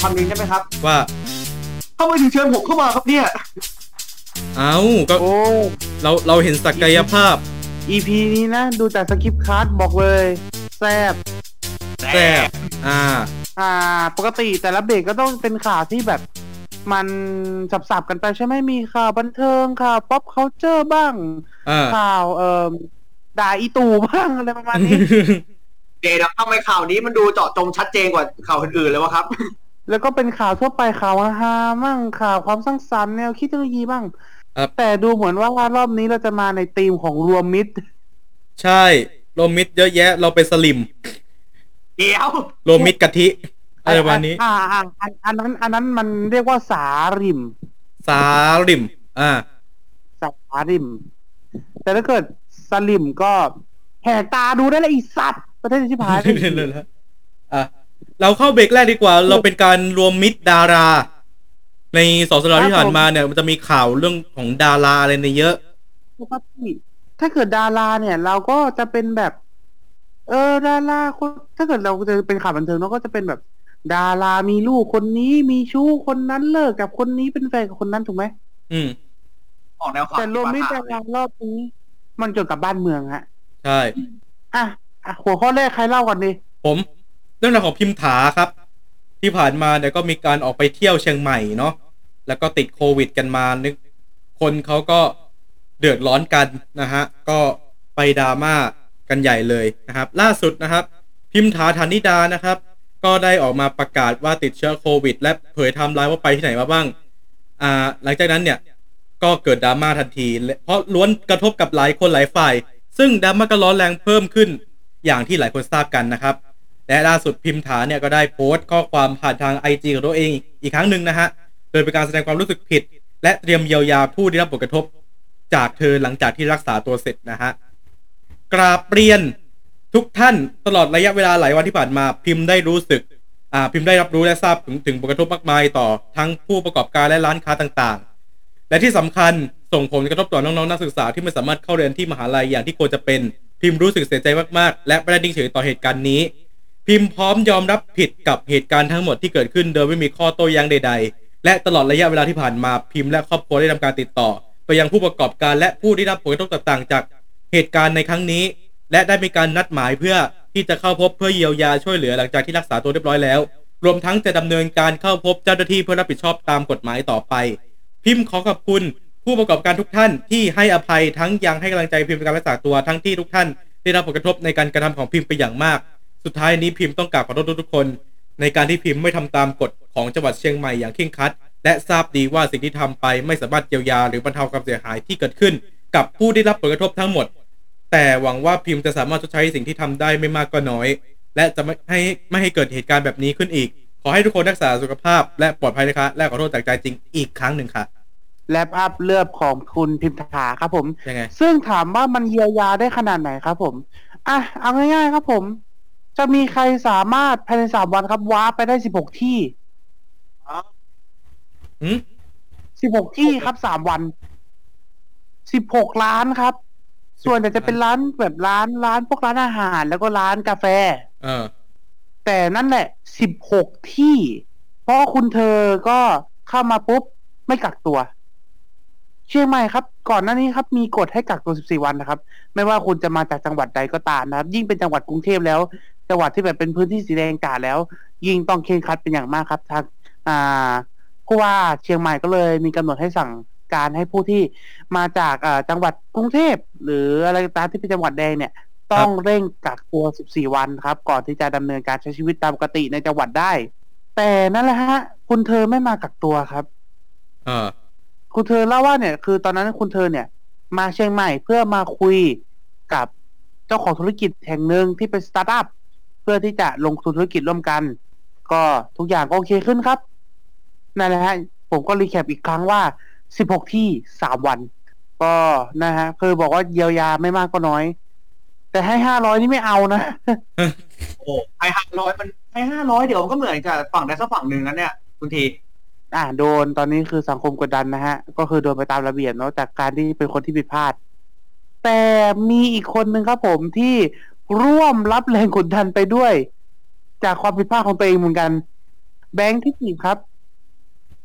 คำนึงได้ไหมครับว่าทำไมถึงเชิญผมเข้ามาครับเนี่ย เอาก็โอ้ เราเราเห็นศักยภาพ EP นี้นะ ดูจากสคริปต์คัสบอกเลยแซบแซ่บอ่า อ่า ปกติแต่ละเบรกก็ต้องเป็นข่าวที่แบบ มันสับๆกันไปใช่ไหมมีข่าวบันเทิงข่าว pop culture บ้าง อ่า ข่าวเอ่อด่าอีตู่บ้างอะไรประมาณนี้ เดี๋ยวทำไมข่าวนี้มันดูเจาะจงชัดเจนกว่าข่าวอื่นๆเลยวะครับ แล้วก็เป็นข่าวทั่วไปข่าวฮาๆมั่งข่าวความสร้างสรรค์แนวคิดเทคโนโลยีบ้างครับ แต่ดูเหมือนว่ารอบนี้เราจะมาในธีมของรวมมิตร ใช่โรวมมิดเยอะแยะ เราไปสลิมเดี๋ยวโรวมมิดกะทิอะไรประมาณนี้ อ่าอ่าอันอันนั้น อันนั้นมันเรียกว่าสาริม สาลิม อ่า สาริม แต่ถ้าเกิดสลิมก็แหกตาดูได้เลยไอีสัตว์ประเทศที่พายเลยละอะ เราเข้าเบรกแรกดีกว่า เราเป็นการรวมมิตรดารา ในสองสัปดาห์ที่ผ่านมาเนี่ย มันจะมีข่าวเรื่องของดาราอะไรในเยอะปกติถ้าเกิดดาราเนี่ย เราก็จะเป็นแบบ เออดาราคนถ้าเกิดเราจะเป็นข่าวบันเทิงเราก็จะเป็นแบบ ดารามีลูกคนนี้มีชู้คนนั้นเลิกกับคนนี้เป็นแฟนกับคนนั้นถูกไหมอืมออกแนวข่าวแต่รวมมิตรดารารอบนี้ มันเกี่ยวกับบ้านเมืองฮะใช่อะอะหัวข้อแรกใครเล่าก่อนดีผม เรื่องราวของพิมถาครับ ที่ผ่านมาเนี่ยก็มีการออกไปเที่ยวเชียงใหม่เนาะแล้วก็ติดโควิด กันมานึกคนเขาก็เดือดร้อนกันนะฮะก็ไปดราม่ากันใหญ่เลยนะครับ ล่าสุดนะครับ พิมถาธานิดานะครับ ก็ได้ออกมาประกาศว่าติดเชื้อโควิด และเผยไทม์ไลน์ว่าไปที่ไหนมาบ้างอ่าหลังจากนั้นเนี่ยก็เกิดดราม่าทันที เพราะล้วนกระทบกับหลายคนหลายฝ่าย ซึ่งดราม่าก็ร้อนแรงเพิ่มขึ้นอย่างที่หลายคนทราบกันนะครับ และล่าสุดพิมถานเนี่ยก็ได้โพสต์ข้อความผ่านทางไอจของตัวเองอีกครั้งหนึ่งนะฮะ โดยเป็นการแสดงความรู้สึกผิด และเตรียมเยียวยาผู้ได้รับผลกระทบ จากเธอหลังจากที่รักษาตัวเสร็จนะฮะ กราบเรียนทุกท่านตลอดระยะเวลาหลายวันที่ผ่านมาพิมพ์ได้รู้สึกอ่าพิมพ์ได้รับรู้และทราบถึงถึงผลกระทบมากมายต่อทั้งผู้ประกอบการและร้านค้าต่างๆ และที่สำคัญส่งผลกระทบต่อน้องๆนักศึกษาที่ไม่สามารถเข้าเรียนที่มหาลัยอย่างที่ควรจะเป็นพิมพ์รู้สึกเสียใจมากๆ และไม่ได้นิ่งเฉยต่อเหตุการณ์นี้ พิมพ์พร้อมยอมรับผิดกับเหตุการณ์ทั้งหมดที่เกิดขึ้นโดยไม่มีข้อโต้แย้งใด ๆ และตลอดระยะเวลาที่ผ่านมาพิมพ์และครอบครัวได้ทำการติดต่อ ไปยังผู้ประกอบการและผู้ที่รับผลกระทบต่างๆ จากเหตุการณ์ในครั้งนี้ และได้มีการนัดหมายเพื่อที่จะเข้าพบเพื่อเยียวยาช่วยเหลือหลังจากที่รักษาตัวเรียบร้อยแล้ว รวมทั้งจะดำเนินการเข้าพบเจ้าหน้าที่เพื่อรับผิดชอบตามกฎหมายต่อไป พิมพ์ขอขอบคุณผู้ประกอบการทุกท่านที่ให้อภัยทั้งยังให้กำลังใจพิมพ์ในการรักษาตัวทั้งที่ทุกท่าน ได้รับผลกระทบในการกระทำของพิมพ์ไปอย่างมาก สุดท้ายนี้พิมพ์ต้องกราบขอโทษทุกๆคน ในการที่พิมพ์ไม่ทำตามกฎของจังหวัดเชียงใหม่อย่างเคร่งครัด และทราบดีว่าสิ่งที่ทำไปไม่สามารถเยียวยาหรือบรรเทาความเสียหายที่เกิดขึ้น กับผู้ได้รับผลกระทบทั้งหมด แต่หวังว่าพิมพ์จะสามารถชดใช้สิ่งที่ทำได้ไม่มากก็น้อย และจะไม่ให้ไม่ให้เกิดเหตุการณ์แบบนี้ขึ้นอีก ขอให้ทุกคนรักษาสุขภาพ และปลอดภัยนะคะและขอโทษจากใจจริงอีกครั้งหนึ่งค่ะแลปอัพเลือบของคุณพิมพ์ถาครับผมยังไงซึ่งถามว่ามันเยียวยาได้ขนาดไหนครับผม อะ เอาง่ายๆครับผม จะมีใครสามารถภายในสามวันครับว้าร์ปไปได้สิบหกที่หืมสิบหกที่ครับสามวันสิบหกล้านครับ ส่วนใหญ่จะเป็นร้านแบบร้านร้านพวกร้านอาหาร แล้วก็ร้านกาแฟ เออ แต่นั่นแหละสิบหกที่ เพราะคุณเธอก็เข้ามาปุ๊บ ไม่กักตัว เชียงใหม่ครับ ก่อนหน้านี้ครับ มีกฎให้กักตัว 14 วันนะครับ ไม่ว่าคุณจะมาจากจังหวัดใดก็ตามนะครับ ยิ่งเป็นจังหวัดกรุงเทพแล้ว จังหวัดที่แบบเป็นพื้นที่สีแดงกาดแล้ว ยิ่งต้องเคร่งครัดเป็นอย่างมากครับทางอ่าผู้ว่าเชียงใหม่ก็เลยมีกำหนดให้สั่งการให้ผู้ที่มาจากอ่าจังหวัดกรุงเทพหรืออะไรก็ตามที่เป็นจังหวัดแดงเนี่ย ต้องเร่งกักตัว 14 วันครับ ก่อนที่จะดำเนินการใช้ชีวิตตามปกติในจังหวัดได้ แต่นั่นแหละฮะ คุณเธอไม่มากักตัวครับเออคุณเธอเล่าว่าเนี่ย คือตอนนั้นคุณเธอเนี่ย มาเชียงใหม่เพื่อมาคุยกับเจ้าของธุรกิจแห่งหนึ่งที่เป็นสตาร์ทอัพเพื่อที่จะลงทุนธุรกิจร่วมกัน ก็ทุกอย่างก็โอเคขึ้นครับนั่นแหละฮะผมก็ recap อีกครั้งว่า 16 ที่ 3 วัน ก็นะฮะคือบอกว่าเยียวยาไม่มากก็น้อย แต่ให้ 500 นี่ไม่เอานะโอ้ให้ห้าร้อยมันให้ห้าร้อยเดี๋ยวมันก็เหมือนกับฝั่งใดสักฝั่งหนึ่งนั้นเนี่ยคุณทีอ่าโดนตอนนี้คือสังคมกดดันนะฮะ ก็คือโดนไปตามระเบียบเนาะจากการที่เป็นคนที่ผิดพลาด แต่มีอีกคนหนึ่งครับผมที่ ร่วมรับแรงกดดันไปด้วย จากความผิดพลาดของตัวเองเหมือนกัน แบงค์ที่สี่ครับ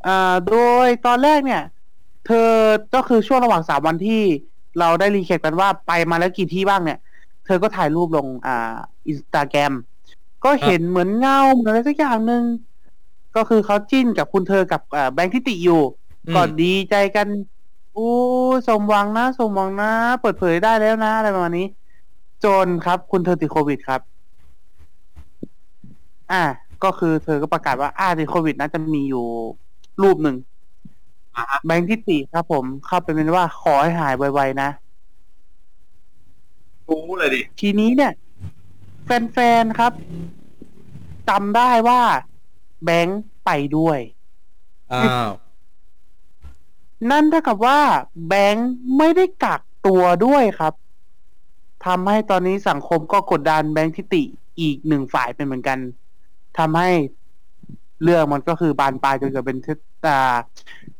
อ่าโดยตอนแรกเนี่ย เธอก็คือช่วงระหว่างสามวันที่เราได้รีแคปกันว่าไปมาแล้วกี่ที่บ้างเนี่ย เธอก็ถ่ายรูปลงอ่าอินสตาแกรมก็เห็นเหมือนเงาเหมือนอะไรสักอย่างหนึ่งก็คือเขาจิ้นกับคุณเธอกับอ่าแบงค์ทิติอยู่อืมก็ดีใจกันอู้สมหวังนะ สมหวังนะ เปิดเผยได้แล้วนะ อะไรประมาณนี้ จนครับ คุณเธอติดโควิดครับ อ่า ก็คือเธอก็ประกาศว่า อ่าติดโควิดนะจะมีอยู่รูปหนึ่งอ่าฮะแบงค์ทิติครับผม เข้าไปเป็นว่าขอให้หายไวๆนะรู้เลยดิ ทีนี้เนี่ย แฟนๆครับจำได้ว่า แบงค์ไปด้วยอ้าวนั่นเท่ากับว่า แบงค์ไม่ได้กักตัวด้วยครับ ทำให้ตอนนี้สังคมก็กดดันแบงค์ธิติอีกหนึ่งฝ่ายเป็นเหมือนกันทำให้เรื่องมันก็คือบานปลายจนเกิดเป็นที่อ่า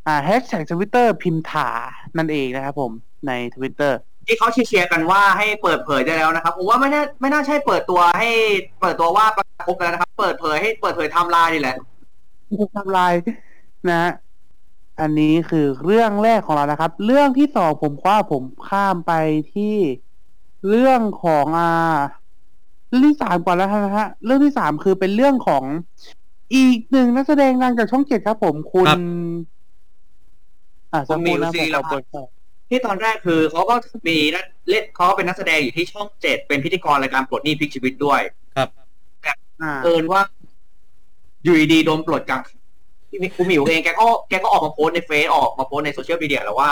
อ่าแฮชแท็กทวิตเตอร์พิมฐานั่นเองนะครับผมในทวิตเตอร์ที่เขาเชียร์ๆกันว่าให้เปิดเผยได้แล้วนะครับผมว่าไม่น่าไม่น่าใช่เปิดตัวให้เปิดตัวว่าประกบกันแล้วนะครับ เปิดเผยให้เปิดเผยไทม์ไลน์นี่แหละทำลายนะฮะอันนี้คือเรื่องแรกของเรานะครับ เรื่องที่สองผมคว้าผมข้ามไปที่ เรื่องของอ่าเรื่องที่สามก่อนแล้วกันนะฮะ เรื่องที่สามคือเป็นเรื่องของอีกหนึ่งนักแสดงดังจากช่องเจ็ดครับ ผมคุณ ครับ อ่าสักครู่นะคุณมิวซีผมแล้ขวอครับเปิดที่ตอนแรกคือเขาก็มีนักเล่นเขาเป็นนักแสดงอยู่ที่ช่องเจ็ดเป็นพิธีกรรายการปลดหนี้พลิกชีวิตด้วยครับอ่าเอินว่าอยู่ดีๆโดนปลดกลางที่คุณหมิวเองแกก็แกก็ออกมาโพสต์ในเฟซออกมาโพสต์ในโซเชียลมีเดียแล้วว่า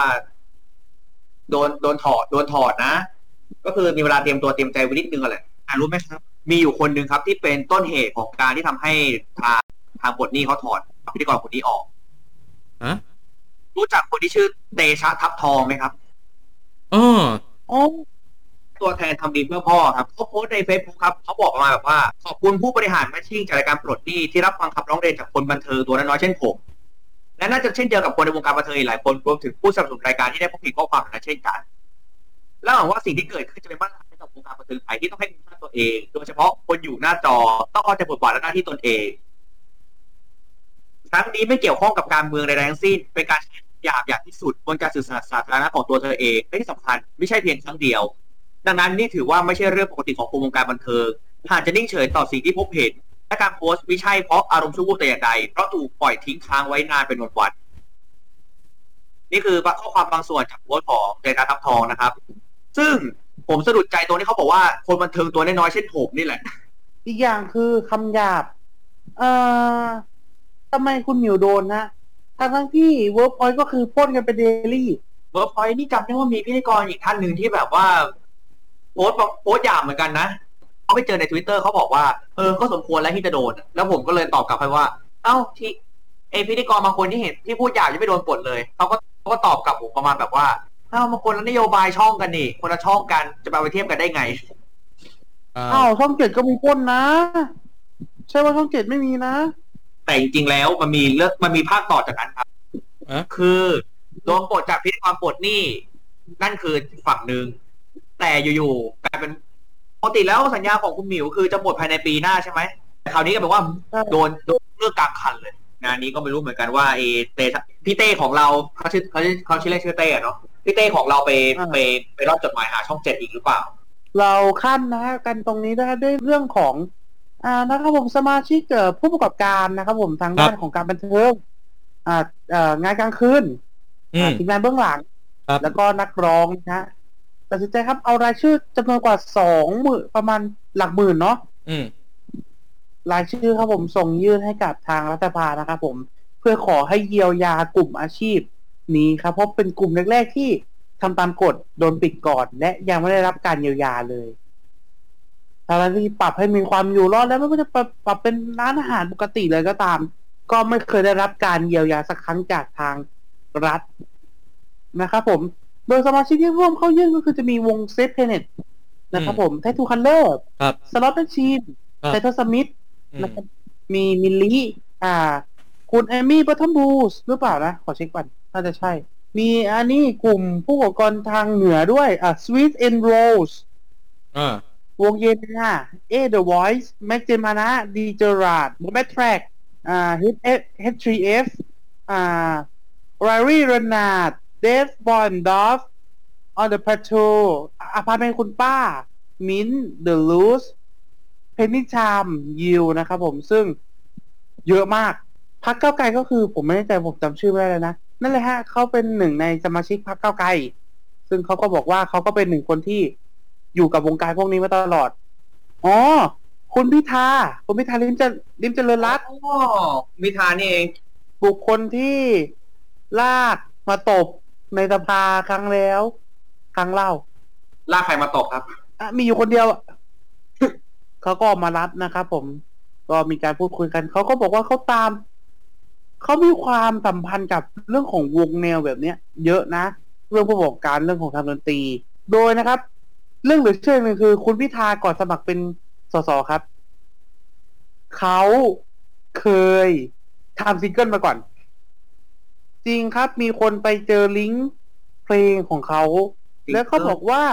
โดนโดนถอดโดนถอดนะ ก็คือมีเวลาเตรียมตัวเตรียมใจไว้นิดนึงอะไรอะรู้ไหมครับ มีอยู่คนหนึ่งครับที่เป็นต้นเหตุของการที่ทำให้ทางทางบทนี้เขาถอดพิธีกรคนนี้ออกฮะรู้จักคนที่ชื่อเตชะทับทองไหมครับอ๋ออ๋อตัวแทนทำดีเพื่อพ่อครับเขาโพสต์ในเฟซบุ๊กครับเขาบอกมาแบบว่า ขอบคุณผู้บริหารแมชชิ่งจากรายการปลดหนี้ที่รับฟังคำร้องเรียนจากคนบันเทิงตัวน้อยๆเช่นผมและน่าจะเช่นเดียวกับคนในวงการบันเทิงอีกหลายคนรวมถึงผู้สนับสนุนรายการที่ได้พบผิดข้อความนั้นเช่นกัน และหวังว่าสิ่งที่เกิดขึ้นจะเป็นมาตรฐานให้กับวงการบันเทิงไทยที่ต้องให้คุณค่าตัวเอง โดยเฉพาะคนอยู่หน้าจอต้องเข้าใจบทบาทและหน้าที่ตนเองครั้งนี้ไม่เกี่ยวข้องกับการเมืองใดๆทั้งสิ้น เป็นการใช้หยาบอย่างที่สุดบนการสื่อสารสาธารณะของตัวเธอเองและที่สำคัญไม่ใช่เพียงครั้งเดียว ดังนั้นนี่ถือว่าไม่ใช่เรื่องปกติของคนวงการบันเทิงหากจะนิ่งเฉยต่อสิ่งที่พบเห็นและการโพสต์ไม่ใช่เพราะอารมณ์ชั่ววูบแต่อย่างใดเพราะถูกปล่อยทิ้งค้างไว้นานเป็นวันนี่คือข้อความบางส่วนจากโพสต์ของเดต้าทับทองนะครับ ซึ่งผมสะดุดใจตรงที่เขาบอกว่าคนบันเทิงตัวน้อยๆเช่นผมนี่แหละ อีกอย่างคือคำหยาบ เอ่อทำไมคุณหมิวโดนนะทั้งทั้งๆที่เวิร์กพอยต์ก็คือพ่นกันเป็น daily เวิร์กพอยต์นี่จำได้ว่ามีพิธีกรอีกท่านหนึ่งที่แบบว่าโพสต์บอกโพสต์หยาบเหมือนกันนะเขาไปเจอในทวิตเตอร์เขาบอกว่าเออก็สมควรแล้วที่จะโดน แล้วผมก็เลยตอบกลับไปว่า เอ้าที่เอยพิธีกรบางคนที่เห็นที่พูดหยาบยังไม่โดนปลดเลยเขาก็เขาก็ตอบกลับผมประมาณแบบว่า เอ้าบางคนละนโยบายช่องกันนี่ คนละช่องกันจะไปเอาไปเทียบกันได้ไงอ้าอ้าววช่องเจ็ดก็มีพ่นนะ ใช่ว่าช่องเจ็ดไม่มีนะ แต่จริงๆแล้วมันมีเรื่องมันมีภาคต่อจากนั้นครับอะคือโดนปลดจากพิธีกรปลดหนี้ นั่นคือฝั่งหนึ่งแต่อยู่ๆกลายเป็นปกติแล้วสัญญาของคุณหมิวคือจะหมดภายในปีหน้าใช่ไหมแต่คราวนี้ก็แปลว่าใช่โดนโดนเลือกกลางคันเลยงานนี้ก็ไม่รู้เหมือนกันว่าเอเตพี่เต้ของเราเขาชื่อเขาชื่อเขาชื่อเล่นชื่อเต้อะเนาะ พี่เต้ของเราไปไปไปรอบจดหมายหาช่องเจ็ดอีกหรือเปล่า เราขั้นนะฮะกันตรงนี้นะคะด้วยเรื่องของอ่านะครับผมสมาชิกเอ่อผู้ประกอบการนะครับ ผมทางด้านของการบันเทิงอ่าเอ่องานกลางคืนอืมอ่าทีมงานเบื้องหลังครับแล้วก็นักร้องนะฮะตัดสินใจครับเอารายชื่อจำนวนกว่าสองหมื่นประมาณหลักหมื่นเนาะอืมรายชื่อครับผมส่งยื่นให้กับทางรัฐบาลนะครับผม เพื่อขอให้เยียวยากลุ่มอาชีพ นี้ครับเพราะเป็นกลุ่มแรกๆที่ทำตามกฎโดนปิดก่อน และยังไม่ได้รับการเยียวยาเลยทั้งที่ปรับให้มีความอยู่รอดแล้วไม่ว่าจะปรับปรับเป็นร้านอาหารปกติเลยก็ตาม ก็ไม่เคยได้รับการเยียวยาสักครั้งจากทางรัฐนะครับผม โดยสมาชิกที่ร่วมเข้ายื่นก็คือจะมีวง Safeplanet นะครับผม Tattoo Colour ครับ Slot Machineครับไทเทอร์สมิธอืมนะครับมีมิลลี่อ่า คุณแอมี่บัตเทิลบูสหรือเปล่านะ ขอเช็คก่อน น่าจะใช่ มีอันนี้กลุ่มผู้ก่อการทางเหนือด้วย อ่า Sweet and Rose อ่าวงเย็นนะเอ The Voice แม็กเจมานะดีเจอราดแมทแทร็กอ่า H3F อ่า r y ร r นาดเดฟบอนดอฟ On the Patrol อพาร์ตเมนต์คุณป้า มิน The Loose เพนนิชามยิวนะครับผมซึ่งเยอะมากพักเก้าวไกลก็คือผมไม่แน่ใจผมจำชื่อไม่ได้เลยนะ นั่นแหละฮะเขาเป็นหนึ่งในสมาชิกพักเก้าวไกล ซึ่งเขาก็บอกว่าเขาก็เป็นหนึ่งคนที่อยู่กับวงการพวกนี้มาตลอด อ๋อ คุณพิธา คุณพิธาลิมเจะลิมเจริญรัตน์อ๋อมิทานี่เอง บุคคลที่ลากมาตบในสภาครั้งแล้ว ครั้งเล่า ลากใครมาตกครับอะมีอยู่คนเดียวอะเขาก็ออกมารับนะครับผม ก็มีการพูดคุยกัน เขาก็บอกว่าเขาตาม เขามีความสัมพันธ์กับเรื่องของวงแนวแบบเนี้ย เยอะนะ เรื่องผู้ประกอบการเรื่องของทางดนตรี โดยนะครับ เรื่องเหลือเชื่อหนึ่งคือ คุณพิธาก่อนสมัครเป็นสสครับเขาเคยทำซิงเกิลมาก่อน จริงครับมีคนไปเจอลิงก์เพลงของเขา แล้วเขาบอกว่า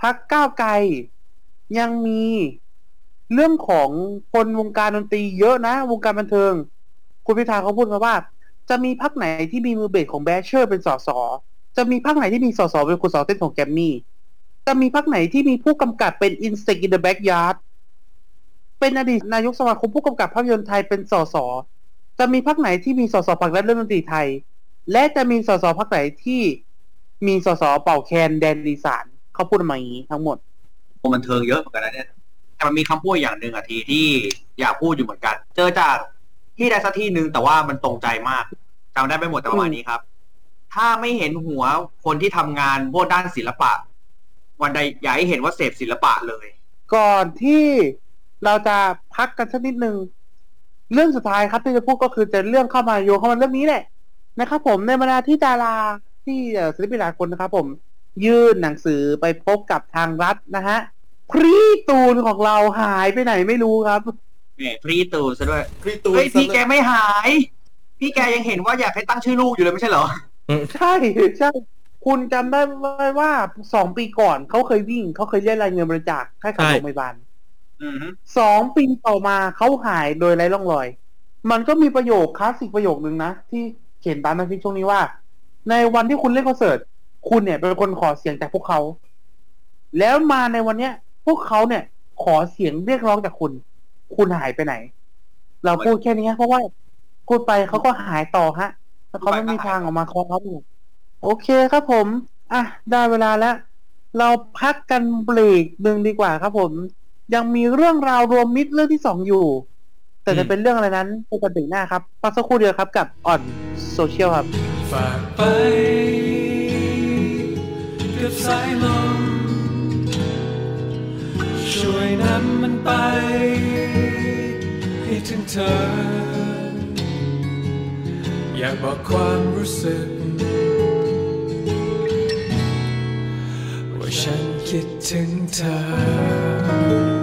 พักก้าวไกลยังมีเรื่องของคนวงการดนตรีเยอะนะ วงการบันเทิง คุณพิธาเขาพูดมาว่า จะมีพักไหนที่มีมือเบสของแบชเชอร์เป็นสสจะมีพักไหนที่มีสสเป็นคุณสอเต้นของแกมมี่จะมีพักไหนที่มีผู้กำกับเป็น Insect in the Backyard เป็นอดีตนายกสมาคมผู้กำกับภาพยนตร์ไทยเป็นสสจะมีพักไหนที่มีสสผักดันเรื่องดนตรีไทย และจะมีสสพักไหนที่มีสสเป่าแคนแดนอีสานเขาพูดมาอย่างนี้ทั้งหมดวงบันเทิงเยอะเหมือนกันนะเนี่ยแต่มันมีคำพูดอย่างหนึ่งอะทีที่อยากพูดอยู่เหมือนกัน เจอจาก ที่ใดสักที่หนึ่งแต่ว่ามันตรงใจมากจำได้ไม่หมดแต่ประมาณนี้ครับ ถ้าไม่เห็นหัวคนที่ทำงานบนด้านศิลปะ วันใดอย่าให้เห็นว่าเสพศิลปะเลย ก่อนที่เราจะพักกันสักนิดนึงเรื่องสุดท้ายครับที่จะพูดก็คือจะเรื่องเข้ามาโยงเข้ามาเรื่องนี้แหละนะครับ ผมในบรรดาที่ดาราที่ศิลปินหลายคนนะครับ ผมยื่นหนังสือไปพบกับทางรัฐนะฮะพรีตูนของเราหายไปไหนไม่รู้ครับ แหมพรีตูนซะด้วยพี่ตูนเฮ้ยพี่แกไม่หาย พี่แกยังเห็นว่าอยากให้ตั้งชื่อลูกอยู่เลยไม่ใช่เหรอ ใช่ใช่ คุณจำได้ไหมว่าสองปีก่อนเขาเคยวิ่งเขาเคยเรียกรายเงินบริจาคให้กับโรงพยาบาลอืมสองปีต่อมาเขาหายโดยไร้ร่องรอย มันก็มีประโยคคลาสสิกประโยคนึงนะ ที่เขียนตามในคลิปช่วงนี้ว่า ในวันที่คุณเล่นคอนเสิร์ตคุณเนี่ยเป็นคนขอเสียงจากพวกเขา แล้วมาในวันเนี้ย พวกเขาเนี่ย ขอเสียงเรียกร้องจากคุณ คุณหายไปไหน เราพูดแค่นี้เพราะว่าพูดไปเขาก็หายต่อฮะแล้วเขาไม่มีทางออกมาคอเขาอีกโอเคครับผม อะ ได้เวลาแล้ว เราพักกันเบรกหนึ่งดีกว่าครับผม ยังมีเรื่องราวรวมมิตรเรื่องที่สองอยู่ แต่จะเป็นเรื่องอะไรนั้นพบกันเบรกหน้าครับพักสักครู่เดียวครับกับอ่อนโซเชียลครับฝากไปกับสายลม ช่วยนำมันไป ให้ถึงเธอ อยากบอกความรู้สึก ว่าฉันคิดถึงเธอ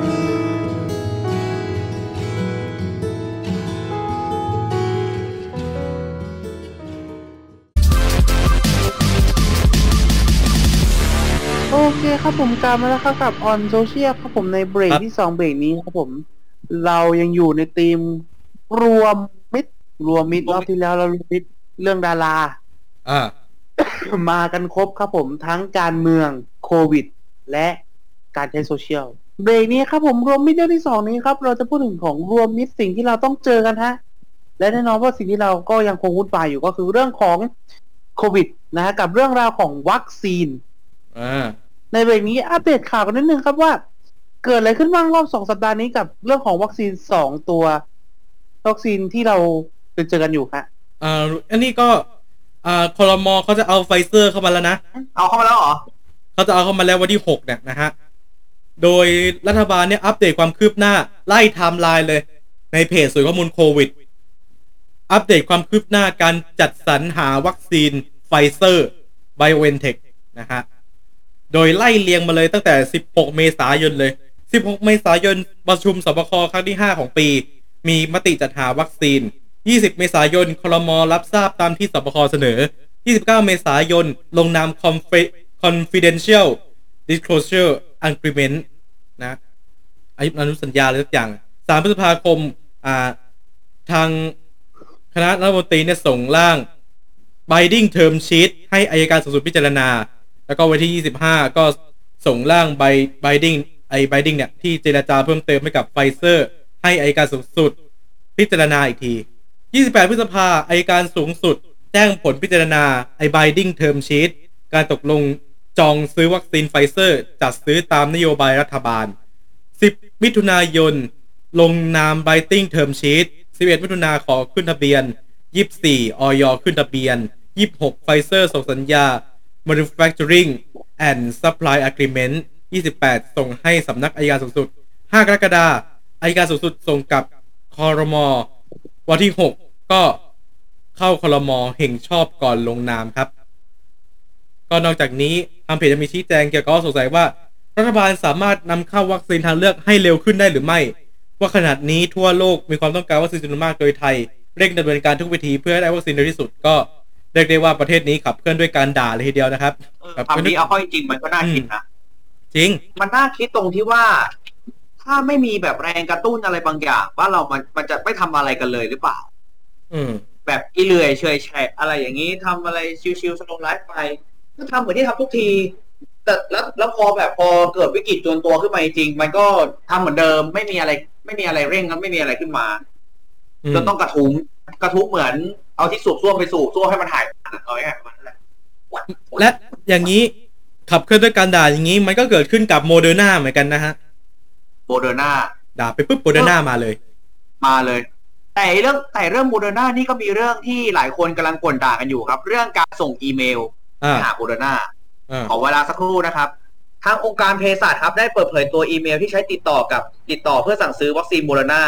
เคครับผมกลับมาแล้วครับกับออนโซเชียลครับผมในเบรกครับ ที่สองเบรกนี้ครับผม เรายังอยู่ในธีมรวมมิตรรวมมิตรรอบที่แล้วเรารวมมิตรเรื่องดารา อ่า มากันครบครับผมทั้งการเมืองโควิด และการใช้โซเชียลเบรกนี้ครับผมรวมมิตรเรื่องที่สองนี้ครับ เราจะพูดถึงของรวมมิตรสิ่งที่เราต้องเจอกันฮะ และแน่นอนว่าสิ่งที่เราก็ยังคงวุ่นวายอยู่ก็คือเรื่องของโควิดนะฮะกับเรื่องราวของวัคซีน อ่า ในเบรกนี้อัปเดตข่าวกันนิดนึงครับว่า เกิดอะไรขึ้นบ้างรอบสองสัปดาห์นี้กับเรื่องของวัคซีนสองตัววัคซีนที่เราเจอกันอยู่ฮะอ่าอันนี้ก็อ่าคอรมอเขาจะเอาไฟเซอร์เข้ามาแล้วนะ เอาเข้ามาแล้วเหรอเขาจะเอาเข้ามาแล้ววันที่หกเนี่ยนะฮะ โดยรัฐบาลเนี่ยอัปเดตความคืบหน้า ไล่ไทม์ไลน์เลย ในเพจศูนย์ข้อมูลโควิด อัปเดตความคืบหน้าการจัดสรรหาวัคซีนไฟเซอร์ BioNTech นะฮะ โดยไล่เรียงมาเลยตั้งแต่ 16 เมษายนเลย 16 เมษายนประชุมศบคครั้งที่ 5 ของปี มีมติจัดหาวัคซีน 20 เมษายนครมรับทราบตามที่ศบคเสนอ 29 เมษายนลงนาม Confi- confidential disclosure agreement นะอายุอนุสัญญาอะไรสักอย่าง 3 พฤษภาคมอ่าทางคณะรัฐมนตรีเนี่ยส่งร่าง binding term sheet ให้อายการสูงสุดพิจารณา แล้วก็วันที่ 25 ก็ส่งร่าง by binding ไอ้ binding เนี่ย ที่เจรจาเพิ่มเติมให้กับไฟเซอร์ ให้อายการสูงสุด พิจารณาอีกที 28 พฤษภาอายการสูงสุด แจ้งผลพิจารณาไอ้ binding term sheet การตกลงจองซื้อวัคซีนไฟเซอร์ จัดซื้อตามนโยบายรัฐบาล 10 มิถุนายน ลงนาม binding term sheet 11 มิถุนาขอขึ้นทะเบียน 24 ออยขึ้นทะเบียน 26 ไฟเซอร์ส่งสัญญา manufacturing and supply agreement 28 ส่งให้สำนักอายการสูงสุด 5 กรกฎาคมอายการสูงสุดส่งกับคอรมอวันที่ 6 ก็เข้าคอรมอเห็นชอบก่อนลงนามครับ ก็นอกจากนี้ทางเพจจะมีชี้แจงเกี่ยวกับข้อสงสัยว่า รัฐบาลสามารถนำเข้าวัคซีนทางเลือกให้เร็วขึ้นได้หรือไม่ ว่าขนาดนี้ทั่วโลกมีความต้องการวัคซีนจำนวนมากโดยไทย เร่งดำเนินการทุกวิธีเพื่อให้ได้วัคซีนเร็วที่สุดก็ เรียกได้ว่าประเทศนี้ขับเคลื่อนด้วยการด่าเลยทีเดียวนะครับเออแบบคำนี้เอาเข้าจริงๆมันก็น่าคิดนะจริง มันน่าคิดตรงที่ว่า ถ้าไม่มีแบบแรงกระตุ้นอะไรบางอย่าง ว่าเรามันมันจะไม่ทำอะไรกันเลยหรือเปล่า อืม แบบเอื่อยเฉื่อยแฉะอะไรอย่างนี้ทำอะไรชิวๆ slow life ไปก็ทำเหมือนที่ทำทุกที แต่แล้วแล้วพอแบบพอเกิดวิกฤตจนตัวขึ้นมาจริงๆมันก็ทำเหมือนเดิมไม่มีอะไร ไม่มีอะไรเร่งกันไม่มีอะไรขึ้นมาอืมจนต้องกระทุ้งกระทุ้งเหมือน เอาที่สูบส้วมไปสูบส้วมให้มันหายเอาง่ายๆประมาณนั้นแหละและอย่างนี้ขับเคลื่อนด้วยการด่าอย่างนี้ มันก็เกิดขึ้นกับโมเดอร์นาเหมือนกันนะฮะโมเดอร์นาด่าไปปุ๊บโมเดอร์นามาเลย มาเลย แต่เรื่องแต่เรื่องโมเดอร์นานี่ก็มีเรื่องที่หลายคนกำลังก่นด่ากันอยู่ครับ เรื่องการส่งอีเมลอ่าหาโมเดอร์นาอ่าขอเวลาสักครู่นะครับทางองค์การเภสัชครับได้เปิดเผยตัวอีเมลที่ใช้ติดต่อกับติดต่อเพื่อสั่งซื้อวัคซีนโมเดอร์นา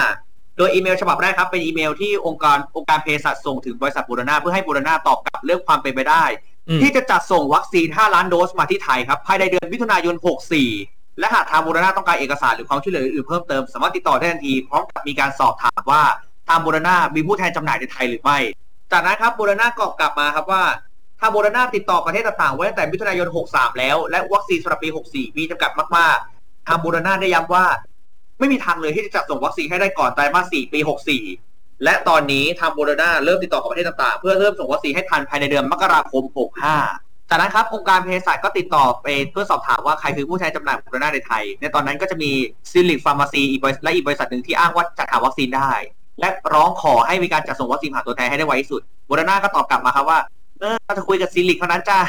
โดยอีเมลฉบับแรกครับเป็นอีเมลที่องค์การองค์การเภสัชส่งถึงบริษัทโมเดอร์นาเพื่อให้โมเดอร์นาตอบกลับเรื่องความเป็นไปได้อืมที่จะจัดส่งวัคซีน 5 ล้านโดสมาที่ไทยครับภายในเดือนมิถุนายน 64 และหากทางโมเดอร์นาต้องการเอกสารหรือความช่วยเหลืออื่นๆเพิ่มเติมสามารถติดต่อได้ทันทีพร้อมกับมีการสอบถามว่าทางโมเดอร์นามีผู้แทนจำหน่ายในไทยหรือไม่จากนั้นครับโมเดอร์นาก็กลับมาครับว่าทางโมเดอร์นาติดต่อประเทศต่างๆไว้ตั้งแต่มิถุนายน 63 แล้ว และวัคซีนสำหรับปี 64 มีจำกัดมากๆทางโมเดอร์นาได้ย้ำว่า ไม่มีทางเลยที่จะจัดส่งวัคซีนให้ได้ก่อนไตรมาส4ปี64และตอนนี้ทางโมเดอร์นาเริ่มติดต่อกับประเทศต่างๆ เพื่อเริ่มส่งวัคซีนให้ทันภายในเดือนมกราคม 65 จากนั้นครับองค์การเภสัชก็ติดต่อไปเพื่อสอบถามว่าใครคือผู้แทนจำหน่ายโมเดอร์นาในไทย ในตอนนั้นก็จะมี Zuellig Pharma ซีอีกบริษัทและอีกบริษัทหนึ่งที่อ้างว่าจัดหาวัคซีนได้ และร้องขอให้มีการจัดส่งวัคซีนผ่านตัวแทนให้ได้ไวที่สุดโมเดอร์นาก็ตอบกลับมาครับว่าเออเราจะคุยกับ Zuellig เท่านั้นจ้า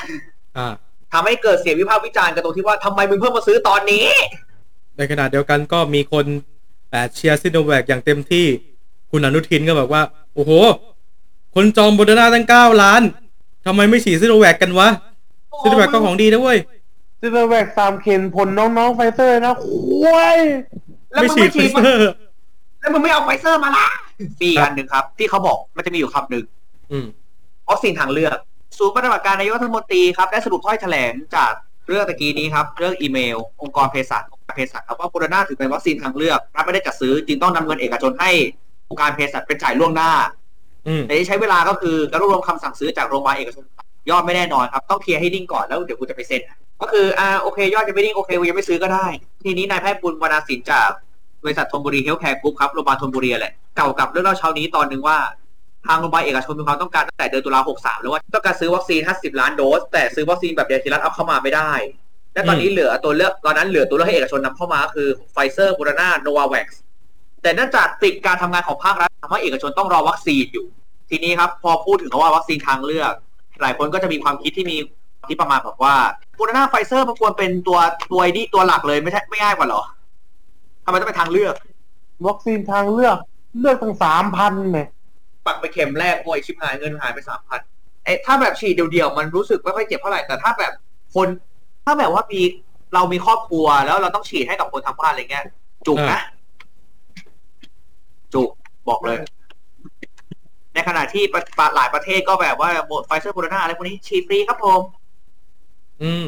อ่าทำให้เกิดเสียงวิพากษ์วิจารณ์กันตรงที่ว่าทำไมมึงเพิ่งมาซื้อตอนนี้ ในขณะเดียวกันก็มีคนแอบเชียร์ซิโนแวคอย่างเต็มที่ คุณอนุทินก็บอกว่า โอ้โห คนจองโมเดอร์นาตั้งเก้าล้านทำไมไม่ฉีดซิโนแวคกันวะ ซิโนแวคก็ของดีนะเว้ย ซิโนแวคสามเข็มผลน้องๆไฟเซอร์นะคุ้ยแล้วไม่มึงฉีดไม่ไฟฉีดเซอร์แล้วมึงไม่เอาไฟเซอร์มาละมีอีกอันหนึ่งครับ ที่เขาบอกมันจะมีอยู่คำหนึ่งอืมวัคซีนทางเลือกศูนย์ปฏิบัติการนายกรัฐมนตรีครับได้สรุปถ้อยแถลงจากเรื่องตะกี้นี้ครับ เรื่องอีเมล องค์กรเภสัชองค์การ เภสัชครับว่าโมเดอร์นาถือเป็นวัคซีนทางเลือกรัฐไม่ได้จัดซื้อจึงต้องนำเงินเอกชนให้องค์การเภสัชเป็นจ่ายล่วงหน้าอืมแต่ที่ใช้เวลาก็คือการรวบรวมคำสั่งซื้อจากโรงพยาบาลเอกชนยอดไม่แน่นอนครับ ต้องเคลียร์ให้นิ่งก่อนแล้วเดี๋ยวกูจะไปเซ็นก็คืออ่าโอเค ยอดจะไม่นิ่งโอเคกูยังไม่ซื้อก็ได้ ทีนี้นายแพทย์บุญวนาสินจากบริษัทธนบุรี Healthcare Group ครับโรงพยาบาลธนบุรีแหละกล่าวกับเรื่องเล่าเช้านี้ตอนหนึ่งว่าทางโรงพยาบาลเอกชนมีความต้องการตั้งแต่เดือนตุลา63แล้วว่าต้องการซื้อวัคซีน 50 ล้านโดส แต่ซื้อวัคซีนแบบเดียวที่รัฐเอาเข้ามาไม่ได้ และตอนนี้เหลือตัวเลือกตอนนั้นเหลือตัวเลือกให้เอกชนนำเข้ามาก็คือไฟเซอร์โมเดอร์นาโนวาแว็กซ์แต่เนื่องจากติดการทำงานของภาครัฐทำให้เอกชนต้องรอวัคซีนอยู่ ทีนี้ครับ พอพูดถึงคำว่าวัคซีนทางเลือก หลายคนก็จะมีความคิดที่มีที่ประมาณแบบว่าโมเดอร์นาไฟเซอร์มันควรเป็นตัวตัวนี้ตัวหลักเลยไม่ใช่ไม่ง่ายกว่าเหรอทำไมต้องเป็นทางเลือก วัคซีนทางเลือกเลือกตั้งสามพันเนี่ยปักไปเข็มแรกโอ้ยชิบหายเงินหายไปสามพันเอ้ถ้าแบบฉีดเดี่ยวๆมันรู้สึกไม่ค่อยเจ็บเท่าไหร่แต่ถ้าแบบคน ถ้าแบบว่ามีเรามีครอบครัวแล้วเราต้องฉีดให้กับคนทางบ้านอะไรเงี้ย จุกนะ จุกบอกเลย ในขณะที่ประประหลายประเทศก็แบบว่าหมดไฟเซอร์โมเดอร์นาอะไรพวกนี้ฉีดฟรีครับผม อืม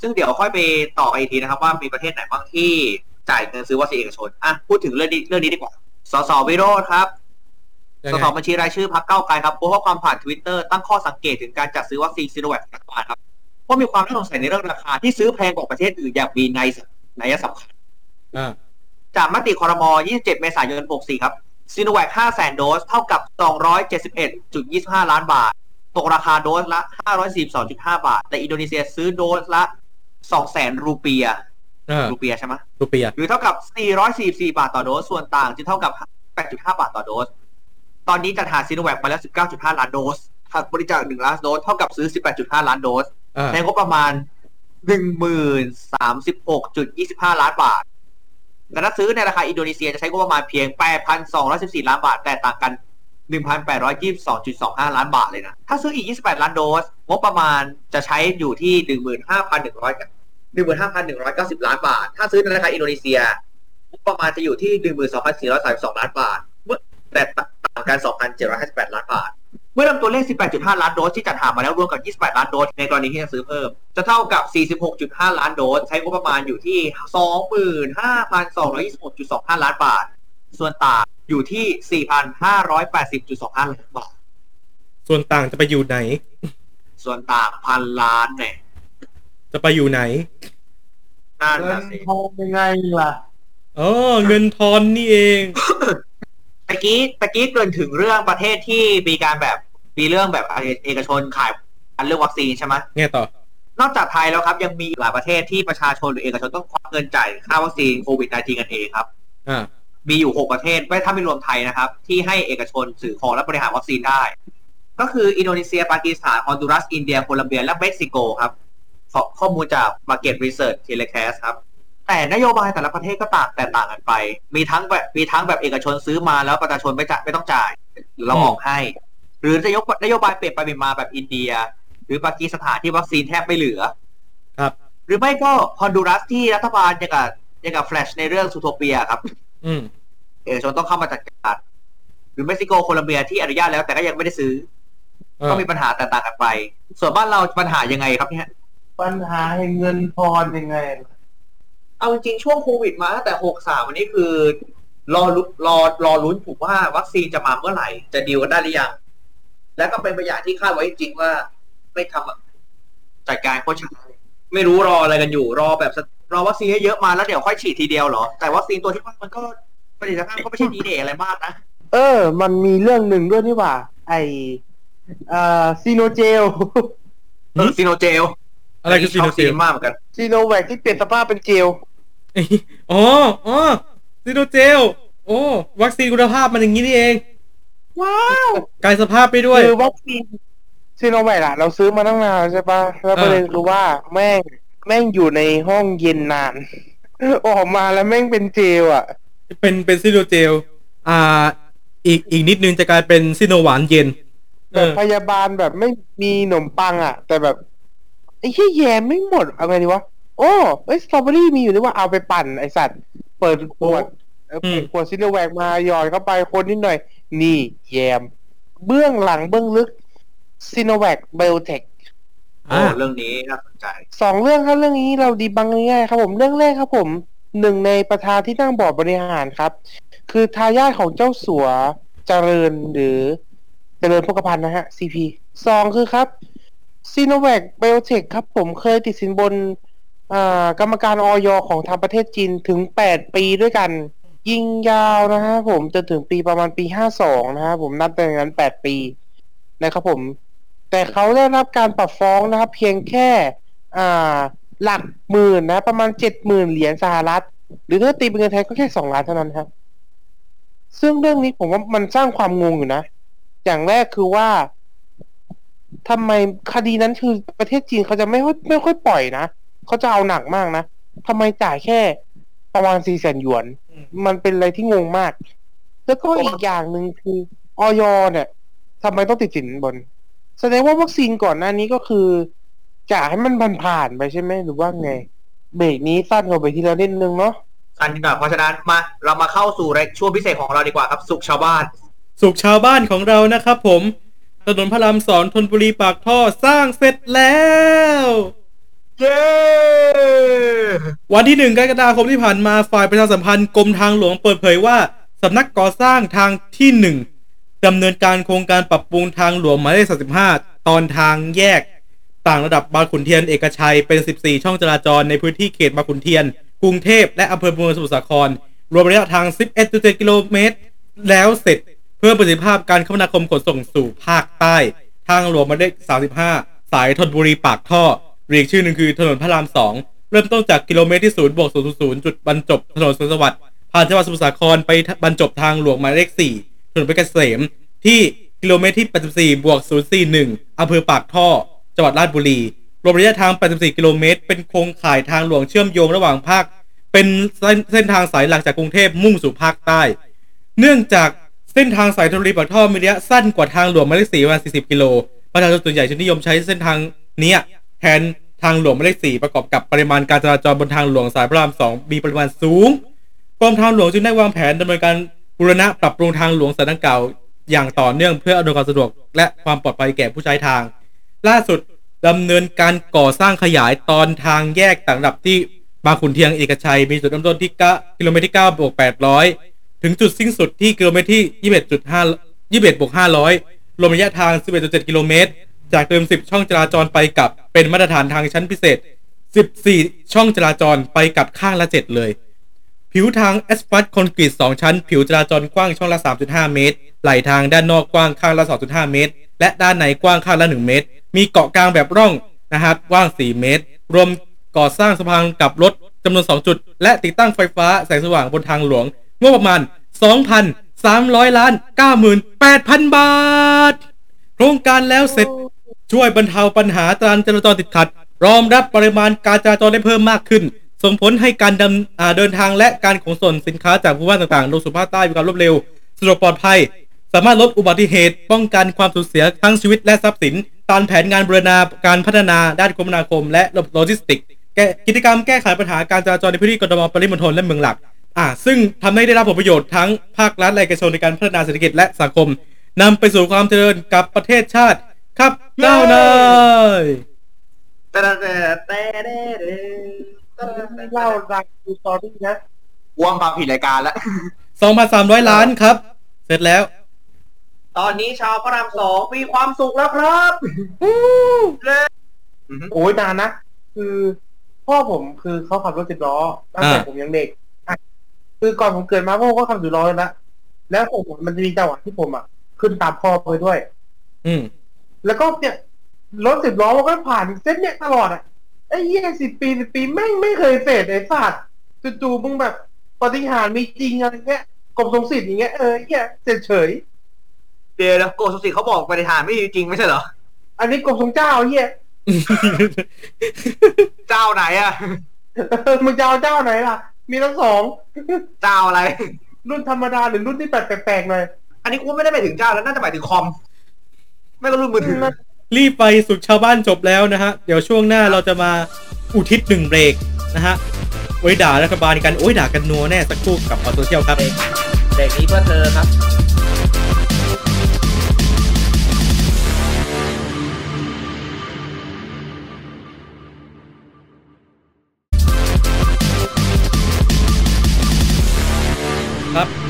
ซึ่งเดี๋ยวค่อยไปต่อกันอีกทีนะครับ ว่ามีประเทศไหนบ้างที่จ่ายเงินซื้อวัคซีนเอกชน อะ พูดถึงเรื่องนี้เรื่องนี้ดีกว่า สส.วิโรจน์ครับยังสไงสบัญชีรายชื่อพรรคก้าวไกลครับโพสต์ข้อความผ่านทวิตเตอร์ตั้งข้อสังเกตถึงการจัดซื้อวัคซีนซีโนแวครัฐบาลครับ ว่ามีความน่าสงสัยในเรื่องราคาที่ซื้อแพงกว่าประเทศอื่นอย่างมีในยนัยสำคัญอ่าจากมติคอรมอ27 เมษายน 64 ครับซีโนแวค500,000โดส เท่ากับ 271.25 ล้านบาท ตกราคาโดสละ 542.5 บาท แต่อินโดนีเซียซื้อโดสละ200,000รูเปียอ่ารูเปียใช่ไหมรูเปีย หรือเท่ากับ 444 บาทต่อโดส ส่วนต่างจึงเท่ากับ 8.5 บาทต่อโดส ตอนนี้จัดหาซีโนแวคมาแล้ว 19.5 ล้านโดสหากบริจาค1ล้านโดส เท่ากับซื้อ 18.5 ล้านโดสอ่า ใช้งบประมาณหนึ่งหมื่นสามสิบหกจุดยี่สิบห้าล้านบาทแต่ถ้าซื้อในราคาอินโดนีเซียจะใช้งบประมาณเพียงแปดพันสองร้อยสิบสี่ล้านบาท แต่ต่างกันหนึ่งพันแปดร้อยยี่สิบสองจุดสองห้าล้านบาทเลยนะ ถ้าซื้ออีกยี่สิบแปดล้านโดส งบประมาณจะใช้อยู่ที่หนึ่งหมื่นห้าพันหนึ่งร้อยหนึ่งหมื่นห้าพันหนึ่งร้อยเก้าสิบล้านบาท ถ้าซื้อในราคาอินโดนีเซีย งบประมาณจะอยู่ที่หนึ่งหมื่นสองพันสี่ร้อยสามสิบสองล้านบาท แต่ต่างกันสองพันเจ็ดร้อยห้าสิบแปดล้านบาท เมื่อนำตัวเลข 18.5 ล้านโดสที่จัดหามาแล้วรวมกับ 28 ล้านโดสในกรณีที่จะซื้อเพิ่ม จะเท่ากับ 46.5 ล้านโดส ใช้งบประมาณอยู่ที่ 25,226.25 ล้านบาท ส่วนต่างอยู่ที่ 4,580.25 ล้านบาท ส่วนต่างจะไปอยู่ไหน ส่วนต่างพันล้านเนี่ย จะไปอยู่ไหนนั่นเงินะนสิทองยังไงล่ะอ๋อเงินทอนนี่เอง ตะกี้ตะกี้เกริ่นถึงเรื่องประเทศที่มีการแบบมีเรื่องแบบเอกชนขายอันเรื่องวัคซีนใช่ไหมไงต่อนอกจากไทยแล้วครับ ยังมีอีกหลายประเทศที่ประชาชนหรือเอกชนต้องควักเงินจ่ายค่าวัคซีนโควิด -19 กันเองครับอ่ามีอยู่6ประเทศไม่ถ้าไม่รวมไทยนะครับ ที่ให้เอกชนซื้อของและบริหารวัคซีนได้ ก็คืออินโดนีเซียปากีสถานฮอนดูรัส อินเดียโคลัมเบีย และเม็กซิโกครับขอข้อมูลจาก Market Research Telecast ครับ แต่นโยบายแต่ละประเทศก็ต่างแตกต่างกันไป มีทั้งแบบมีทั้งแบบเอกชนซื้อมาแล้วประชาชนไม่จ่ายไม่ต้องจ่าย เราออกให้ หรือจะยกนโยบายเปลี่ยนไปเปลี่ยนมาแบบอินเดีย หรือปากีสถานที่วัคซีนแทบไม่เหลือ ครับ หรือไม่ก็ฮอนดูรัสที่รัฐบาลอย่างกับอย่างกับแฟลชในเรื่อง Zootopia ครับ อืมเอกชนต้องเข้ามาจัดการ หรือเม็กซิโกโคลัมเบียที่อนุญาตแล้วแต่ก็ยังไม่ได้ซื้ออ่าก็มีปัญหาแตกต่างกันไป ส่วนบ้านเราปัญหายังไงครับเนี่ยปัญหาแห่งเงินทอนยังไงล่ะ เอาจริงๆช่วงโควิดมาตั้งแต่หกสามวันนี้คือ รอลุ้นรอรอลุ้นถูกว่าวัคซีนจะมาเมื่อไหร่ จะดีลกันได้หรือยัง แล้วก็เป็นไปอย่างที่คาดไว้จริงๆว่าไม่ทำอะจัดการโคตรช้าเลยไม่รู้รออะไรกันอยู่รอแบบรอวัคซีนเยอะๆมาแล้วเดี๋ยวค่อยฉีดทีเดียวเหรอ แต่วัคซีนตัวที่ว่ามันก็ประสิทธิภาพก็ไม่ใช่ดีเดย์อะไรมากนะเออ มันมีเรื่องหนึ่งด้วยนี่หว่า ไอเอ่อซีโนเจลเออซีโนเจล อะไรคือซีโนเจลมากเหมือนกันซีโนแวคที่เปลี่ยนสภาพเป็นเจลอ๋ออ๋อซีโนเจลโอ้วัคซีนคุณภาพมันอย่างนี้นี่เอง ว้าวกลายสภาพไปด้วยคือวัคซีนซีโนแวคอะเราซื้อมาตั้งนานใช่ปะแล้วประเด็นคือว่าแม่งแม่งอยู่ในห้องเย็นนานออกมาแล้วแม่งเป็นเจลอะเป็นเป็นซีโนเจลอ่า อีกอีกนิดนึงจะกลายเป็นซีโนหวานเย็นเอแบบอพยาบาลแบบไม่มีขนมปังอะแต่แบบไอ้เหี้ยแยมไม่หมดเอาไงดีวะโอ้เอ้ยสตรอเบอรี่มีอยู่ด้วยว่าเอาไปปั่นไอสัตว์เปิดขวดเออเปิดขวดซิโนแวคมาหยอดเข้าไปคนนิดหน่อย นี่แยม เบื้องหลังเบื้องลึกซิโนแวคไบโอเทคโอ้อ่าเรื่องนี้น่าสนใจสองเรื่องครับเรื่องนี้เราดีบังง่ายๆครับผมเรื่องแรกครับผมหนึ่งในประธานที่นั่งบอร์ดบริหารครับ คือทายาทของเจ้าสัวเจริญหรือเจริญพกพันธ์นะฮะ CP สองคือครับ ซีโนแวคไบโอเทคครับผมเคยติดสินบนกรรมการออยของทางประเทศจีนถึง 8 ปีด้วยกัน ยิงยาวนะฮะผมจนถึงปีประมาณปี 52 นะฮะผมนับเป็นอย่างนั้น 8 ปีนะครับผม แต่เขาได้รับการปรับฟ้องนะครับ เพียงแค่อ่าหลักหมื่นนะ ประมาณเจ็ดหมื่นเหรียญสหรัฐ หรือถ้าตีเป็นเงินไทยก็แค่สองล้านเท่านั้นครับ ซึ่งเรื่องนี้ผมว่ามันสร้างความงงอยู่นะ อย่างแรกคือว่า ทำไมคดีนั้นคือประเทศจีนเขาจะไม่ค่อยไม่ค่อยปล่อยนะเขาจะเอาหนักมากนะทำไมจ่ายแค่ประมาณสี่แสนหยวน มันเป็นอะไรที่งงมาก แล้วก็อีกอย่างหนึ่งคือออยเนี่ยทำไมต้องติดสินบน แสดงว่าวัคซีนก่อนหน้านี้ก็คือจะให้มันผ่านๆไปใช่ไหมหรือว่าไง เบรกนี้สั้นกว่าไปที่แล้วนิดนึงเนาะกันดีกว่าเพราะฉะนั้นมาเรามาเข้าสู่ในช่วงพิเศษของเราดีกว่าครับ สุขชาวบ้าน สุขชาวบ้านของเรานะครับผม ถนนพระรามสองธนบุรีปากท่อสร้างเสร็จแล้ว เย้วันที่หนึ่งกรกฎาคมที่ผ่านมาฝ่ายประชาสัมพันธ์กรมทางหลวงเปิดเผยว่าสำนักก่อสร้างทางที่หนึ่งดำเนินการโครงการปรับปรุงทางหลวงหมายเลข35 ตอนทางแยก ต่างระดับบางขุนเทียนเอกชัยเป็น 14 ช่องจราจรในพื้นที่เขตบางขุนเทียน กรุงเทพและอำเภอเมืองสมุทรสาคร รวมระยะทาง 11.7 กิโลเมตร แล้วเสร็จเพื่อประสิทธิภาพการคมนาคมขนส่งสู่ภาคใต้ ทางหลวงหมายเลข35 สายธนบุรีปากท่อเรียกชื่อหนึ่งคือถนนพระราม2เริ่มต้นจากกิโลเมตรที่0บวก000จุดบรรจบถนนสุขสวัสดิ์ผ่านจังหวัดสมุทรสาครไปบรรจบทางหลวงหมายเลข4ถนนเพชรเกษมที่กิโลเมตรที่ 84 บวก 041อำเภอปากท่อ จังหวัดราชบุรี รวมระยะทาง 84 กิโลเมตร เป็นโครงข่ายทางหลวงเชื่อมโยงระหว่างภาค เป็นเส้นทางสายหลักจากกรุงเทพมุ่งสู่ภาคใต้ เนื่องจาก เส้นทางสายธนบุรีปากท่อมีระยะสั้นกว่าทางหลวงหมายเลขสี่ประมาณ40 กิโล ประชาชนส่วนใหญ่จะนิยมใช้เส้นทางนี้แทนทางหลวงหมายเลขสี่ประกอบกับปริมาณการจราจรบนทางหลวงสายพระรามสองมีปริมาณสูงกรมทางหลวงจึงได้วางแผนดำเนินการบูรณะปรับปรุงทางหลวงสายดังกล่าวอย่างต่อเนื่องเพื่ออำนวยความสะดวกและความปลอดภัยแก่ผู้ใช้ทาง ล่าสุดดำเนินการก่อสร้างขยายตอนทางแยกต่างระดับที่บางขุนเทียนเอกชัยมีจุดเริ่มต้นที่9กิโลเมตรที่9บวก800 ถึงจุดสิ้นสุดที่กิโลเมตรที่ 21.5 21บวก500 รวมระยะทาง 11.7 กิโลเมตร จากเดิม 10 ช่องจราจรไปกลับ เป็นมาตรฐานทางชั้นพิเศษ 14 ช่องจราจรไปกลับข้างละ 7 เลย ผิวทางแอสฟัลต์คอนกรีต 2 ชั้น ผิวจราจรกว้างช่องละ 3.5 เมตร ไหลทางด้านนอกกว้างข้างละ 2.5 เมตร และด้านในกว้างข้างละ 1 เมตร มีเกาะกลางแบบร่องนะครับกว้าง 4 เมตร รวมก่อสร้างสะพานกับรถจำนวน 2 จุด และติดตั้งไฟฟ้าแสงสว่างบนทางหลวง งบประมาณ 2,300 ล้าน 98,000 บาท โครงการแล้วเสร็จช่วยบรรเทาปัญหาการจราจรติดขัด รองรับปริมาณการจราจรได้เพิ่มมากขึ้น ส่งผลให้การดำเดินทางและการขนส่งสินค้าจากภูมิภาคต่างๆลงสู่ภาคใต้มีความรวดเร็วสะดวกปลอดภัย สามารถลดอุบัติเหตุ ป้องกันความสูญเสียทั้งชีวิตและทรัพย์สิน ตามแผนงานบรณาการพัฒนาด้านคมนาคม และระบบโลจิสติกส์กิจกรรมแก้ไขปัญหาการจราจรในพื้นที่กรทมปริมณฑลและเมืองหลัก อ่าซึ่งทำให้ได้รับผลประโยชน์ทั้งภาครัฐและเอกชนในการพัฒนาเศรษฐกิจและสังคมนำไปสู่ความเจริญกับประเทศชาติครับเจ้านายแต่แต่แต่แต่เล่าดังดู story นะว่างฟังผิดรายการแล้ว2,300ล้านครับ เสร็จแล้ว ตอนนี้ชาวพระรามสองมีความสุขแล้วครับโอ้ยนานนะ คือพ่อผมคือเขาขับรถสิบล้อตั้งแต่ผมยังเด็ก คือก่อนผมเกิดมาพ่อก็ขับสิบล้อแล้วนะแล้วผมมันจะมีจังหวะที่ผมอะขึ้นตามพ่อไปด้วย อืม แล้วก็เนี่ยรถสิบล้อมันก็ผ่านเส้นเนี่ยตลอดอะไอ้ยี่สิบปีสิบปีแม่งไม่เคยเสร็จไอ้สัตว์จู่ๆมึงแบบปฏิหารย์มีจริงอะไรเงี้ยกรมทรงสิทธิ์อย่างเงี้ยเออเหี้ยเสร็จเฉยเดี๋ยวนะโกสุสิเขาบอกปฏิทานไม่มีจริงไม่ใช่เหรอ อันนี้กรมทรงเจ้าเหี้ยเจ้าไหนอะเออมึงจะเอาเจ้าไหนล่ะ มีทั้งสอง เจ้าอะไร รุ่นธรรมดาหรือรุ่นที่แปลกๆหน่อยอันนี้กูไม่ได้ไปถึงเจ้าแล้วน่าจะไปถึงคอม ไม่ก็รุ่นมือถือ รีบไปสุขชาวบ้านจบแล้วนะฮะ เดี๋ยวช่วงหน้าเราจะมาอุทิศหนึ่งเบรกนะฮะไว้ด่ารัฐบาลกัน โอ้ยด่ากันนัวแน่สักครู่กับออโซเชียลครับเด็กนี้เพื่อเธอครับ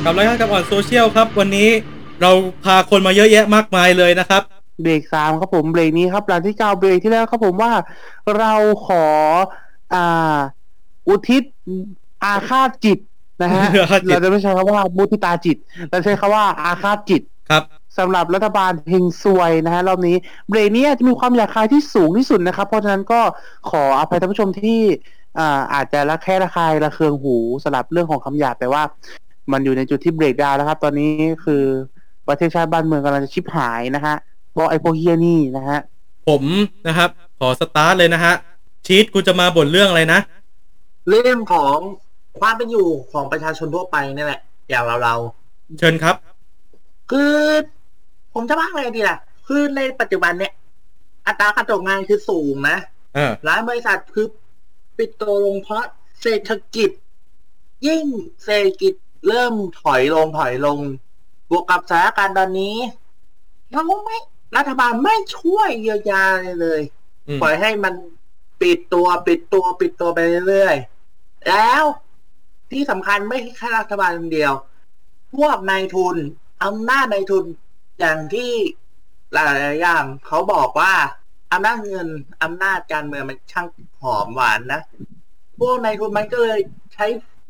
กับรายการกับออนโซเชียลครับ วันนี้เราพาคนมาเยอะแยะมากมายเลยนะครับ เบรกสามครับผมเบรกนี้ครับหลังที่เก้าเบรกที่แล้วครับผมว่าเราขออ่า อุทิศอาฆาตจิตนะฮะอาฆาตจิต เราจะไม่ใช้คำว่ามุทิตาจิต เราใช้คำว่าอาฆาตจิต ครับ สำหรับรัฐบาลเฮงซวยนะฮะรอบนี้เบรกนี้อาจจะมีความหยาบคายที่สูงที่สุดนะครับ เพราะฉะนั้นก็ขออภัยท่านผู้ชมที่อ่าอาจจะละแค่ระคายระเคืองหูสำหรับเรื่องของคำหยาบแต่ว่า มันอยู่ในจุดที่เบรกดาวน์แล้วครับ ตอนนี้คือประเทศชาติบ้านเมืองกำลังจะชิบหายนะฮะเพราะไอ้พวกเฮียนี่นะฮะ ผมนะครับ ขอสตาร์ทเลยนะฮะ ชีตกูจะมาบ่นเรื่องอะไรนะ เรื่องของความเป็นอยู่ของประชาชนทั่วไปนี่แหละ อย่างเราเรา เชิญครับๆคือ ผมจะว่าอะไรดีล่ะ คือในปัจจุบันเนี่ย อัตราการตกงานคือสูงนะเออหลายบริษัทคือปิดตัวลงเพราะเศรษฐกิจ ยิ่งเศรษฐกิจ เริ่มถอยลงถอยลง บวกกับสถานการณ์ตอนนี้เราไม่รัฐบาลไม่ช่วยเยียวยาเลยเลยอืมปล่อยให้มันปิดตัวปิดตัวปิดตัวไปเรื่อยๆ แล้วที่สำคัญไม่ใช่แค่รัฐบาลคนเดียว พวกนายทุนอำนาจนายทุนอย่างที่หลายๆอย่างเขาบอกว่าอำนาจเงินอำนาจการเมืองมันช่างหอมหวานนะ พวกนายทุนมันก็เลยใช้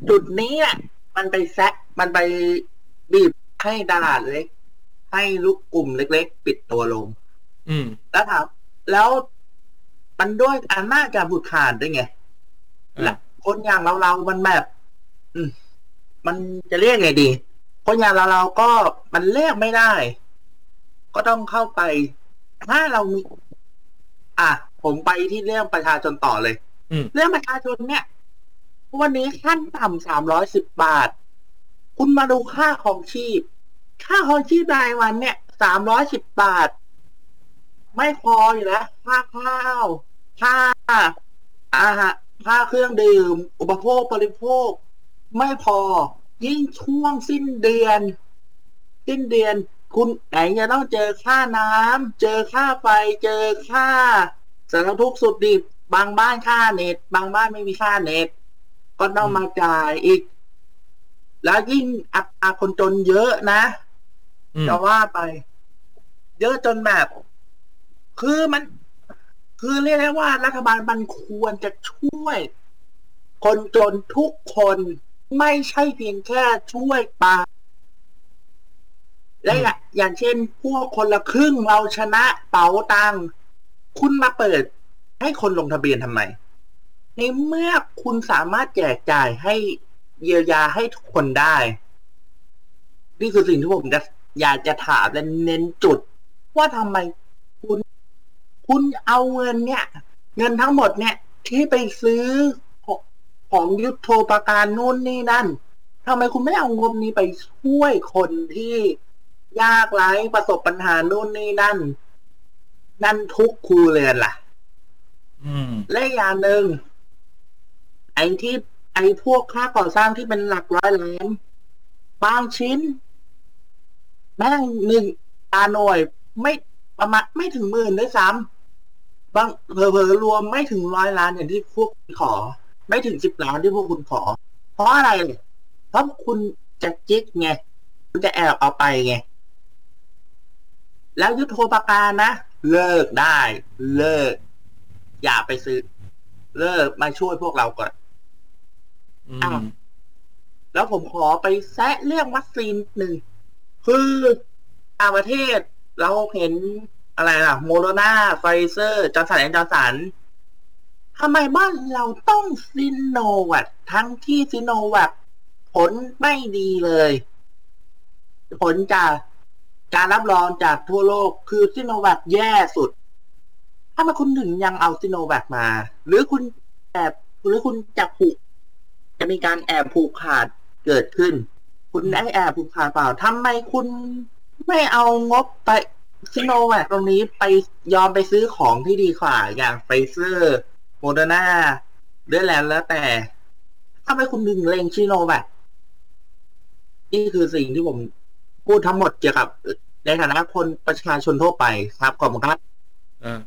จุดนี้แหละ มันไปแซะมันไปบีบให้ตลาดเล็ก ให้ลูกกลุ่มเล็ก ๆ ปิดตัวลง อืม แล้วถามแล้วมันด้วยอำนาจการผูกขาดด้วยไงอ่าและคนอย่างเราเราๆมันแบบ อืม มันจะเรียกไงดี คนอย่างเราเราๆก็มันเรียกไม่ได้ ก็ต้องเข้าไป ถ้าเรามี อะผมไปที่เรื่องประชาชนต่อเลยอืมเรื่องประชาชนเนี่ย วันนี้ขั้นต่ำสามร้อยสิบบาท คุณมาดูค่าของชีพ ค่าของชีพรายวันเนี่ยสามร้อยสิบบาท ไม่พออยู่แล้วค่าข้าวค่าอาหารค่าเครื่องดื่ม อุปโภคบริโภค ไม่พอ ยิ่งช่วงสิ้นเดือน สิ้นเดือน คุณไหนจะต้องเจอค่าน้ำเจอค่าไฟ เจอค่าสารทุกข์สุดดิบบางบ้านค่าเน็ต บางบ้านไม่มีค่าเน็ต ก็ต้องมาจ่ายอีก แล้วยิ่งอัตราคนจนเยอะนะอืมจะว่าไป เยอะจนแบบ คือมัน คือเรียกได้ว่า รัฐบาลมันควรจะช่วย คนจนทุกคนไม่ใช่เพียงแค่ช่วยปาและอย่างอย่างเช่น พวกคนละครึ่งเราชนะเป๋าตังค์คุณมาเปิด ให้คนลงทะเบียนทำไม ในเมื่อคุณสามารถแจกจ่ายให้เยียวยาให้ทุกคนได้ นี่คือสิ่งที่ผมจะอยากจะถามและเน้นจุด ว่าทำไมคุณ คุณเอาเงินเนี่ย เงินทั้งหมดเนี่ย ที่ไปซื้อของของยุทโธปการนู่นนี่นั่นทำไมคุณไม่เอางบนี้ไปช่วยคนที่ยากไร้ประสบปัญหานู่นนี่นั่น นั่นทุกครูเรือนล่ะ อืม และอีกอย่างหนึ่ง ไอ้ที่ไอ้พวกค่าก่อสร้างที่เป็นหลักร้อยล้านบางชิ้นแม่งหนึ่งตาหน่วยไม่ประมาณไม่ถึงหมื่นด้วยซ้ำบางเผลอๆรวมไม่ถึงร้อยล้านอย่างที่พวกคุณขอ ไม่ถึงสิบล้านที่พวกคุณขอ เพราะอะไรเลยเพราะคุณจะจิกไงคุณจะแอบเอาไปไงแล้วยุทโธปการนะ เลิกได้ เลิก อย่าไปซื้อ เลิกมาช่วยพวกเราก่อน อ้าวแล้วผมขอไปแซะเรื่องวัคซีนหนึ่ง คือต่างประเทศเราเห็นอะไรล่ะ โมเดอร์นาไฟเซอร์ จอห์นสันแอนด์จอห์นสันทำไมบ้านเราต้องซิโนแวคทั้งที่ซิโนแวคผลไม่ดีเลย ผลจากการรับรองจากทั่วโลกคือซิโนแวคแย่สุด ถ้ามาคุณถึงยังเอาซิโนแวคมา หรือคุณแอบหรือคุณจะผูก จะมีการแอบผูกขาดเกิดขึ้น คุณได้แอบผูกขาดเปล่าทำไมคุณไม่เอางบไปซิโนแวคตรงนี้ไปยอมไปซื้อของที่ดีกว่า อย่างไฟเซอร์โมเดอร์นาเรื่อยแล้วแล้วแต่ทำไมคุณดึงเลงซิโนแวคนี่คือสิ่งที่ผมพูดทั้งหมดเกี่ยวกับ ในฐานะคนประชาชนทั่วไปครับขอบคุณครับอ่า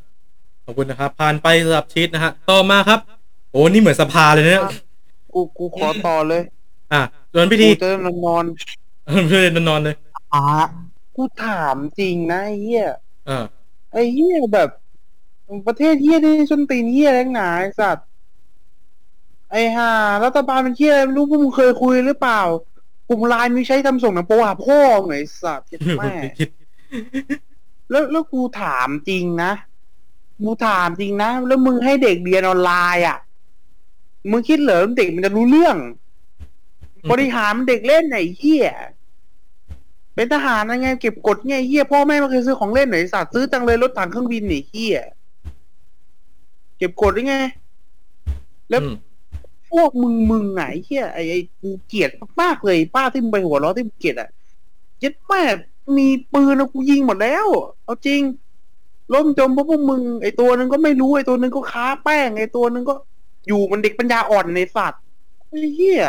ขอบคุณนะครับ ผ่านไปสำหรับชีตนะฮะ ต่อมาครับ โอ้ นี่เหมือนสภาเลยเนี่ย กูกูขอต่อเลยอะส่วนพิกูธีจะนอนนอนเพื่อนนอนเลยอะกูถามจริงนะไอ้เฮียอ่าไอ้เฮียแบบ ประเทศเฮียนี่ชนตีนเฮียแรงหนาไอ้สัตว์ไอ้ห่ารัฐบาลเป็นเฮียอะไรไม่รู้พวกมึงเคยคุยหรือเปล่า กลุ่มไลน์มีใช้ทำส่งหนังโป๊หาพ่อไงไอ้สัตว์เจ็บแม่คิดแล้วแล้วกูถามจริงนะกูถามจริงนะ แล้วมึงให้เด็กเรียนออนไลน์อะ มึงคิดเหรอเด็กมันจะรู้เรื่อง บริหารมันเด็กเล่นไหนเฮียเป็นทหารยังไงเก็บกดไงเฮียพ่อแม่ไม่เคยซื้อของเล่นไหนสัตว์ซื้อจังเลยรถถังเครื่องบินไหนเฮียเก็บกดได้ไง แล้วอืมพวกมึงมึงไงเฮียไอ้ไอ้กูเกลียดมากๆเลย ป้าที่มึงไปหัวเราะที่มึงเกลียดอะเจ็ดแม่มีปืนแล้วกูยิงหมดแล้ว เอาจริงล่มจมเพราะพวกมึง ไอ้ตัวหนึงก็ไม่รู้ไอ้ตัวหนึงก็ค้าแป้งไอ้ตัวหนึงก็ อยู่มันเด็กปัญญาอ่อนในสัตว์ไอ้เหี้ย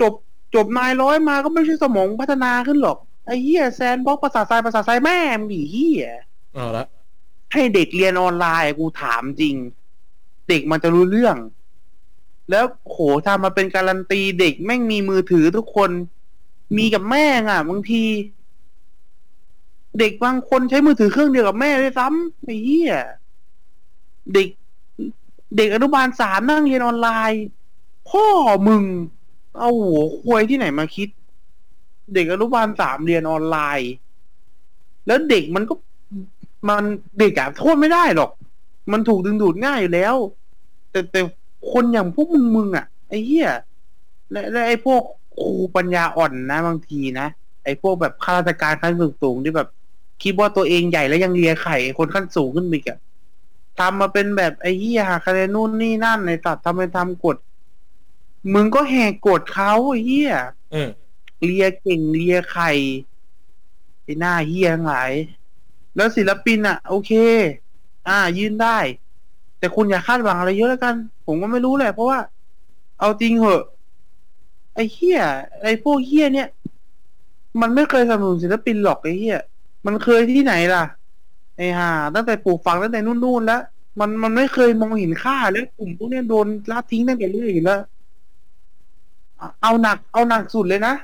จบจบนายร้อยมาก็ไม่ใช่สมองพัฒนาขึ้นหรอกไอ้เหี้ยแซนบ็อกภาษาทรายภาษาทรายแม่มงดิเหี้ยเอาละให้เด็กเรียนออนไลน์กูถามจริง เด็กมันจะรู้เรื่อง แล้วโหทำมาเป็นการันตีเด็กแม่งมีมือถือทุกคน มีกับแม่งอะบางที เด็กบางคนใช้มือถือเครื่องเดียวกับแม่ด้วยซ้ำไอ้เหี้ยเด็ก เด็กอนุบาลสามนั่งเรียนออนไลน์ พ่อมึง เอาหัวควยที่ไหนมาคิด เด็กอนุบาลสามเรียนออนไลน์ แล้วเด็กมันก็มันเด็กอะโทษไม่ได้หรอก มันถูกดึงดูดง่ายอยู่แล้ว แต่แต่คนอย่างพวกมึงมึงอะไอ้เหี้ยและและไอ้พวกครูปัญญาอ่อนนะบางทีนะไอ้พวกแบบข้าราชการขั้นสูงสูงๆที่แบบคิดว่าตัวเองใหญ่แล้วยังเลียไข่คนขั้นสูงขึ้นไปอีกอะ ทำมาเป็นแบบไอ้เหี้ยหาคะแนนนู่นนี่นั่นในตัดทำไปทำกฎมึงก็แหกกฎเขาไอ้เหี้ยเออเลียเก่งเลียไข่ไอ้หน้าเฮียทั้งหลาย แล้วศิลปินอะ โอเค อ่า ยื่นได้ แต่คุณอย่าคาดหวังอะไรเยอะแล้วกัน ผมก็ไม่รู้แหละ เพราะว่า เอาจริงเหอะ ไอ้เฮียไอ้พวกเฮียเนี่ย มันไม่เคยสนับสนุนศิลปินหรอกไอ้เฮียมันเคยที่ไหนล่ะ ไอ้ห่าตั้งแต่ปลูกฝังตั้งแต่นู่นๆแล้ว มันมันไม่เคยมองเห็นค่าแล้วกลุ่มพวกเนี้ยโดนละทิ้งตั้งแต่เรื่อยอยู่แล้วเอาเอาหนักเอาหนักสุดเลยนะ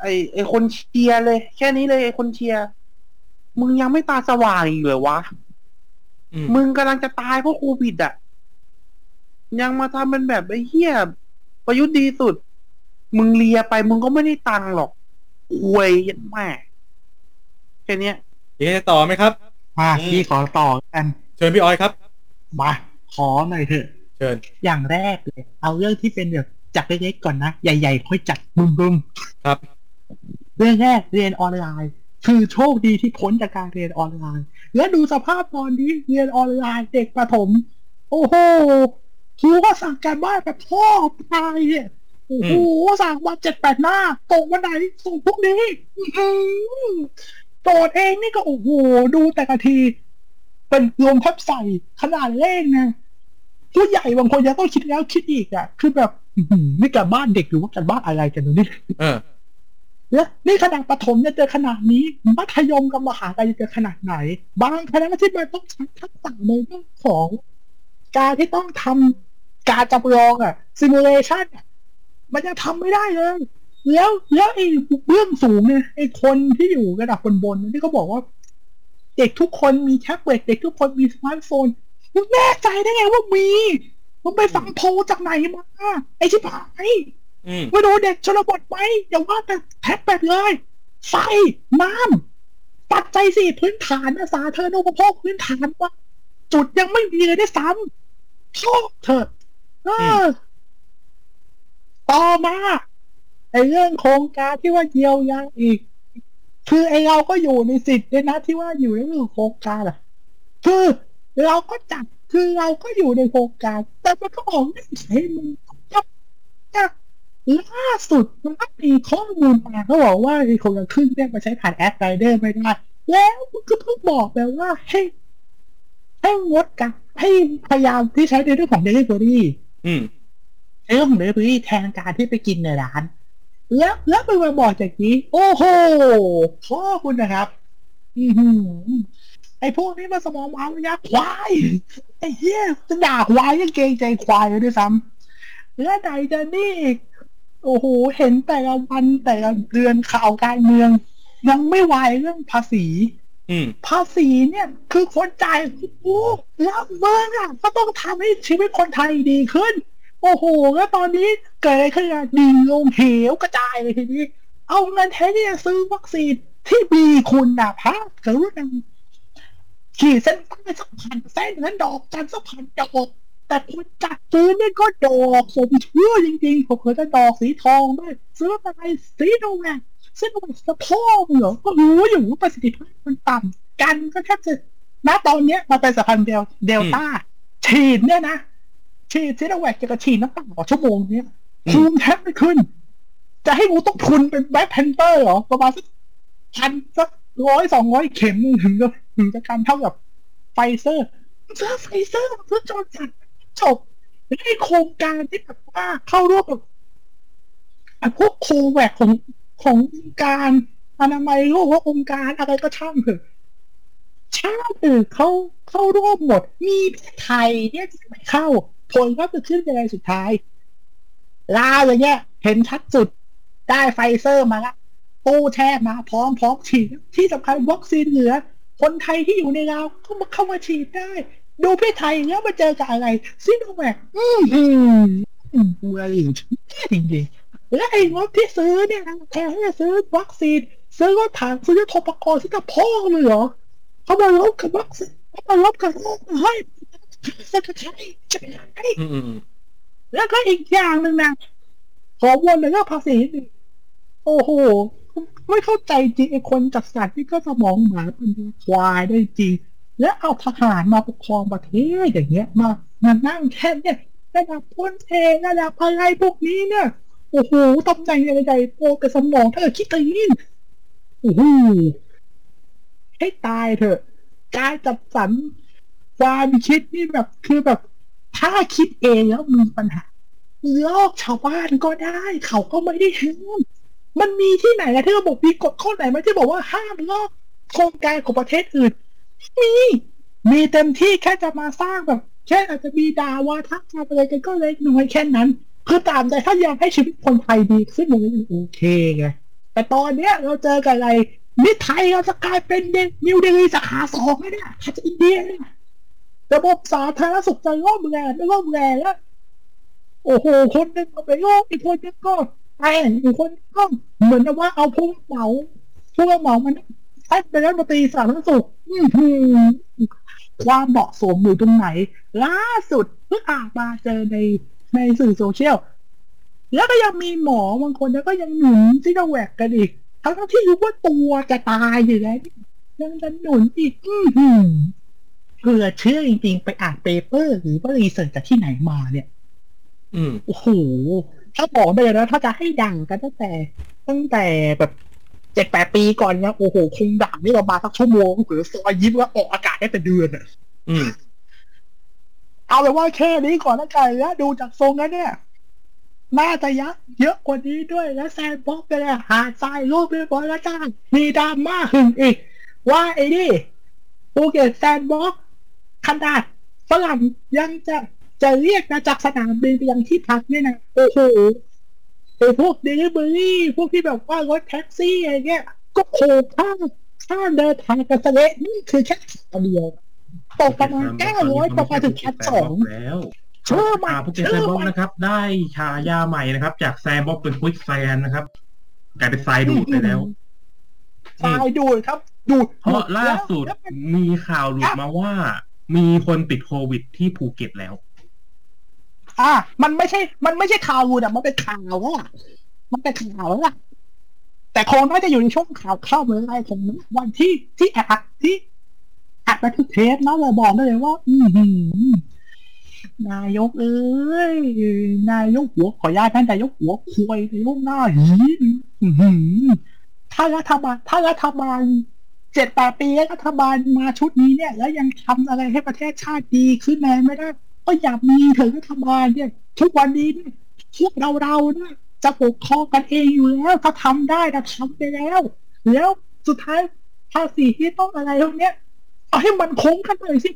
ไอไอคนเชียร์เลย แค่นี้เลยไอคนเชียร์มึงยังไม่ตาสว่างอีกเหรอวะอืมมึงกำลังจะตายเพราะโควิดอะ ยังมาทำเป็นแบบไอ้เหี้ยประยุทธ์ดีสุด มึงเลียไป มึงก็ไม่ได้ตังค์หรอกควยยัดแม่แค่เนี้ยมีใครต่อไหมครับ มาอืม พี่ขอต่อกัน เชิญพี่ออยครับ มาขอหน่อยเถอะ เชิญอย่างแรกเลย เอาเรื่องที่เป็นแบบจากเล็กๆก่อนนะ ใหญ่ๆ ค่อยจัดบึมครับ ๆเรื่องแรกเรียนออนไลน์ คือโชคดีที่พ้นจากการเรียนออนไลน์ และดูสภาพตอนนี้เรียนออนไลน์เด็กประถม โอ้โหครูก็สั่งการบ้านแบบพ่อตายเนี่ยโอ้โหสั่งมาเจ็ดแปดหน้าตกวันไหนส่งพวกนี้อื้อหือ โจทย์เองนี่ก็โอ้โหดูแต่ละที เป็นรวมแทบใส่ขนาดเลขนะผู้ใหญ่บางคนยังต้องคิดแล้วคิดอีกอะ คือแบบอื้อหือนี่การบ้านเด็กหรือว่าการบ้านอะไรกันเนี่ยเออแล้วนี่ขนาดประถมจะเจอขนาดนี้ มัธยมกับมหาลัยจะเจอขนาดไหน บางคณะที่มันต้องใช้ทักษะในเรื่องของ การที่ต้องทำการจำลองอะซิมูเลชันอะมันยังทำไม่ได้เลย แล้วแล้วไอ้เบื้องสูงเนี่ยไอ้คนที่อยู่ระดับบนบนๆที่เขาบอกว่า เด็กทุกคนมีแท็บเล็ตเด็กทุกคนมีสมาร์ทโฟนมึงแน่ใจได้ไงว่ามีมึงไปฟังโพลจากไหนมาไอ้ชิบหายอืมมาดูเด็กชนบทไหมอย่าว่าแต่แท็บเล็ตเลย ไฟน้ำปัจจัยสี่พื้นฐานนะสาธารณูปโภคพื้นฐานว่าจุดยังไม่มีเลยด้วยซ้ำชอบเถอะเออต่อมา ไอ้เรื่องโครงการที่ว่าเยียวยาอีก คือไอ้เราก็อยู่ในสิทธิ์ด้วยนะที่ว่าอยู่ในเรื่องโครงการอะคือเราก็จัดคือเราก็อยู่ในโครงการ แต่มันก็ออกไม่ใช่มึงจะจะล่าสุดมันก็มีข้อมูลมาเขาบอกว่าไอ้คนละครึ่งเนี่ยมาใช้ผ่านแอปไรเดอร์ไม่ได้แล้วมันก็เพิ่งบอกไปว่าให้ให้งดกันให้พยายามที่ใช้ในเรื่องของ delivery อืมใช้เรื่องของ delivery แทนการที่ไปกินในร้าน แล้วแล้วไปมาบอกจากนี้ โอ้โหพ่อคุณนะครับ อือหือไอ้พวกนี้มันสมองมันยาควายไอ้เหี้ยจะด่าควายยังเกรงใจควายเลยด้วยซ้ำแล้วไหนจะนี่อีกโอ้โห เห็นแต่ละวันแต่ละเดือนข่าวการเมือง ยังไม่ไหวเรื่องภาษีอืมภาษีเนี่ย คือคนจ่ายโอ้แล้วเมืองอะก็ต้องทำให้ชีวิตคนไทยดีขึ้น โอ้โหแล้วตอนนี้เกิดอะไรขึ้นอะดิ่งลงเหวกระจายเลยทีนี้ เอาเงินแทนที่จะซื้อวัคซีนที่มีคุณภาพกรุณาขีดเส้นใต้สักพันเส้นนั้นดอกจันสักพันดอกแต่คนจัดซื้อเนี่ยก็ดอกสมชื่อจริงๆผมเคยได้ดอกสีทองด้วยซื้ออะไรซีโนแวคซีโนแวคสะโพกเหรอก็รู้อยู่ว่าประสิทธิภาพมันต่ำกันก็แทบจะณตอนเนี้ยมาเป็นสายพันธุ์เดลเดลต้าฉีดเนี่ยนะ ฉีดซีโนแวคจะกระฉีดน้ำตาต่อชั่วโมงเนี่ยอืมภูมิแทบไม่ขึ้น จะให้กูต้องทุนเป็น Black Panther เหรอ ประมาณสักพันสักร้อยสองร้อยเข็มถึงจะถึงจะการเท่ากับไฟเซอร์ซื้อไฟเซอร์ซื้อจอห์นสันจบและไอ้โครงการที่แบบว่าเข้าร่วมกับไอ้พวกโคแวกซ์ของขององค์การอนามัยโลกว่าองค์การอะไรก็ช่างเถอะชาติอื่นเขาเข้าร่วมหมด มีไทยเนี่ยที่ไม่เข้า ผลก็จะขึ้นยังไงสุดท้ายลาวอย่างเงี้ย เห็นชัดสุดได้ไฟเซอร์มาละตู้แช่มาพร้อมพร้อมฉีด ที่สำคัญวัคซีนเหลือ คนไทยที่อยู่ในลาวก็มาเข้ามาฉีดได้ ดูพี่ไทยแล้วมาเจอกับอะไรซิโนแวคอืมอืมอืมเวลิงจริงจริงและไอ้งบที่ซื้อเนี่ยแทนที่จะซื้อวัคซีน ซื้อรถถังซื้อโทรปกรณ์ซื้อกับพ่อเลยเหรอเขามาลบกับวัคซีนเขามาลบกับโรคให้ สักใช้จะเป็นไงอืมอืมอืมแล้วก็อีกอย่างหนึ่งนะขอวนในเรื่องภาษีนิดนึงโอ้โห ไม่เข้าใจจริงไอ้คนจัดสรรนี่ก็สมองหมาเป็นควายได้จริง แล้วเอาทหารมาปกครองประเทศอย่างเงี้ย มามานั่งแค่เนี่ยระดับพลเอกระดับอะไรพวกนี้เนี่ยโอ้โหตำแหน่งใหญ่ๆโตกับสมองถ้าเกิดคิดตีนโอ้โหให้ตายเถอะ การจัดสรร ความคิดนี่แบบคือแบบ ถ้าคิดเองแล้วมีปัญหาลอกชาวบ้านก็ได้ เขาก็ไม่ได้ห้ามมันมีที่ไหนอะที่ระบบมีกฎข้อไหนไหมที่บอกว่าห้ามลอกโครงการของประเทศอื่น มี มีเต็มที่แค่จะมาสร้างแบบแค่อาจจะมีดาวาทักทำอะไรกันก็เล็กน้อยแค่นั้น คือตามใจถ้าอยากให้ชีวิตคนไทยดีขึ้นมันโอเคไงแต่ตอนเนี้ยเราเจอกับอะไรนี่ไทยเราจะกลายเป็นเดนิวเดลีสาขาสองแล้วเนี่ยอาจจะอินเดียเนี่ย ระบบสาธารณสุขจะร่มแรงไม่ร่มแรงแล้วโอ้โห คนหนึงก็ไปโรคอีกคนนึงก็แป้งอีกคนนึงก็เหมือนว่าเอาผู้รับเหมาผู้รับเหมามันให้เป็นรัฐมนตรีสาธารณสุขอื้อหือความเหมาะสมอยู่ตรงไหน ล่าสุดเพิ่งอ่านมาเจอในในสื่อโซเชียล แล้วก็ยังมีหมอบางคนแล้วก็ยังหนุนซิโนแวคกันอีก ทั้งที่รู้ว่าตัวจะตายอยู่แล้วยังจะหนุนอีก อื้อหือ เพื่อเชื่อจริง ๆ ไปอ่าน paper หรือว่า research จากที่ไหนมาเนี่ย อืมโอ้โหถ้าบอกไปเลยนะถ้าจะให้ดังกันตั้งแต่ ตั้งแต่แบบเจ็ดแปดปีก่อนเนี่ยโอ้โหคงดังนี่ประมาณสักชั่วโมงหรือซอยยิ้มว่าออกอากาศได้เป็นเดือนอะอืมเอาเลยว่าแค่นี้ก่อนละกันแล้วดูจากทรงแล้วเนี่ยน่าจะยักเยอะกว่านี้ด้วยแล้ว sandbox ไปเลยหาดทรายรูปเรียบร้อยแล้วจ้างมีดราม่าหึงอีก ว่าไอ้นี่ภูเก็ต Sandbox ขนาดฝรั่งยังจะจะเรียกนะจากสนามบินไปยังที่พักเนี่ยนะโอ้โหไอ้พวกเดลิเวอรี่พวกที่แบบว่ารถแท็กซี่อะไรเงี้ย ก็โขกค่าค่าเดินทางกันเสละนี่คือแค่เที่ยวเดียวตกประมาณเก้าร้อยประมาณถึงพันสองแล้วเชื่อมันภูเก็ต Sand box นะครับ ได้ฉายาใหม่นะครับ จาก Sandbox เป็น quicksand นะครับกลายเป็นทรายดูดไปแล้วทรายดูดครับ ดูดเพราะล่าสุดแล้วเป็นมีข่าวหลุดมาว่า มีคนติดโควิดที่ภูเก็ตแล้ว อะมันไม่ใช่ มันไม่ใช่ข่าวอะมันเป็นข่าวแล้วล่ะ มันเป็นข่าวแล้วล่ะ แต่คงน่าจะอยู่ในช่วงข่าวเข้าเมื่อไรของวันที่ที่อัดที่อัดไปทุกเทปนะเราบอกได้เลยว่า อือหือนายกเอ้ยนายกหัวขออนุญาตท่านนายกหัวควยนายกหน้าหีอื้อหือถ้ารัฐบาลถ้ารัฐบาล เจ็ดแปดปีแล้วรัฐบาลมาชุดนี้เนี่ย แล้วยังทำอะไรให้ประเทศชาติดีขึ้นแน่ไม่ได้ก็อยากมีเถอะรัฐบาลเนี่ยทุกวันนี้เนี่ยพวกเราเราๆเนี่ยจะปกครองกันเองอยู่แล้วถ้าทำได้นะทำไปแล้ว แล้วสุดท้ายภาษีที่ต้องอะไรพวกเนี้ยเอาให้มันคงกันหน่อยสิ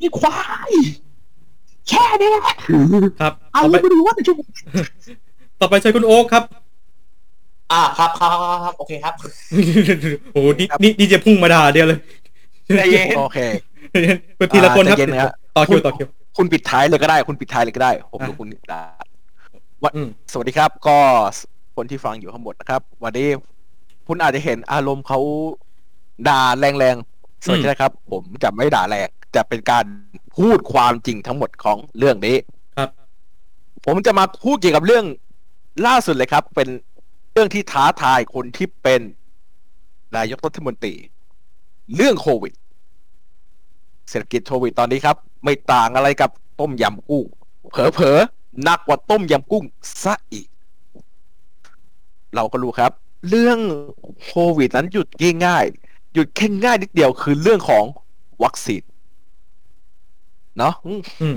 อีควายแค่นี้แหละครับเอาต่อไปไปดูว่าแต่ชั่วโมงต่อไปเชิญคุณโอ๊คครับ อ่าครับครับครับครับโอเคครับ โอ้โหนี่นี่นี่จะพุ่งมาด่าเดียวเลยใจเย็น โอเค เป็นทีละคนครับ อ่าใจเย็นนะครับ ต่อคิวต่อคิว คุณปิดท้ายเลยก็ได้ คุณปิดท้ายเลยก็ได้ ผมอะกับคุณดาวันอืม สวัสดีครับ ก็คนที่ฟังอยู่ทั้งหมดนะครับ วันนี้คุณอาจจะเห็นอารมณ์เขาด่าแรงๆสวัสดีนะครับ ผมจะไม่ด่าแรงจะเป็นการพูดความจริงทั้งหมดของเรื่องนี้ ครับ ผมจะมาพูดเกี่ยวกับเรื่องล่าสุดเลยครับ เป็น เรื่องที่ท้าทายคนที่เป็นนายกรัฐมนตรี เรื่องโควิด เศรษฐกิจโควิดตอนนี้ครับ ไม่ต่างอะไรกับต้มยำกุ้งเผลอๆหนักกว่าต้มยำกุ้งซะอีก เราก็รู้ครับ เรื่องโควิดนั้นหยุดง่ายๆหยุดแค่ง่ายนิดเดียวคือเรื่องของวัคซีนเนาะอืมอืม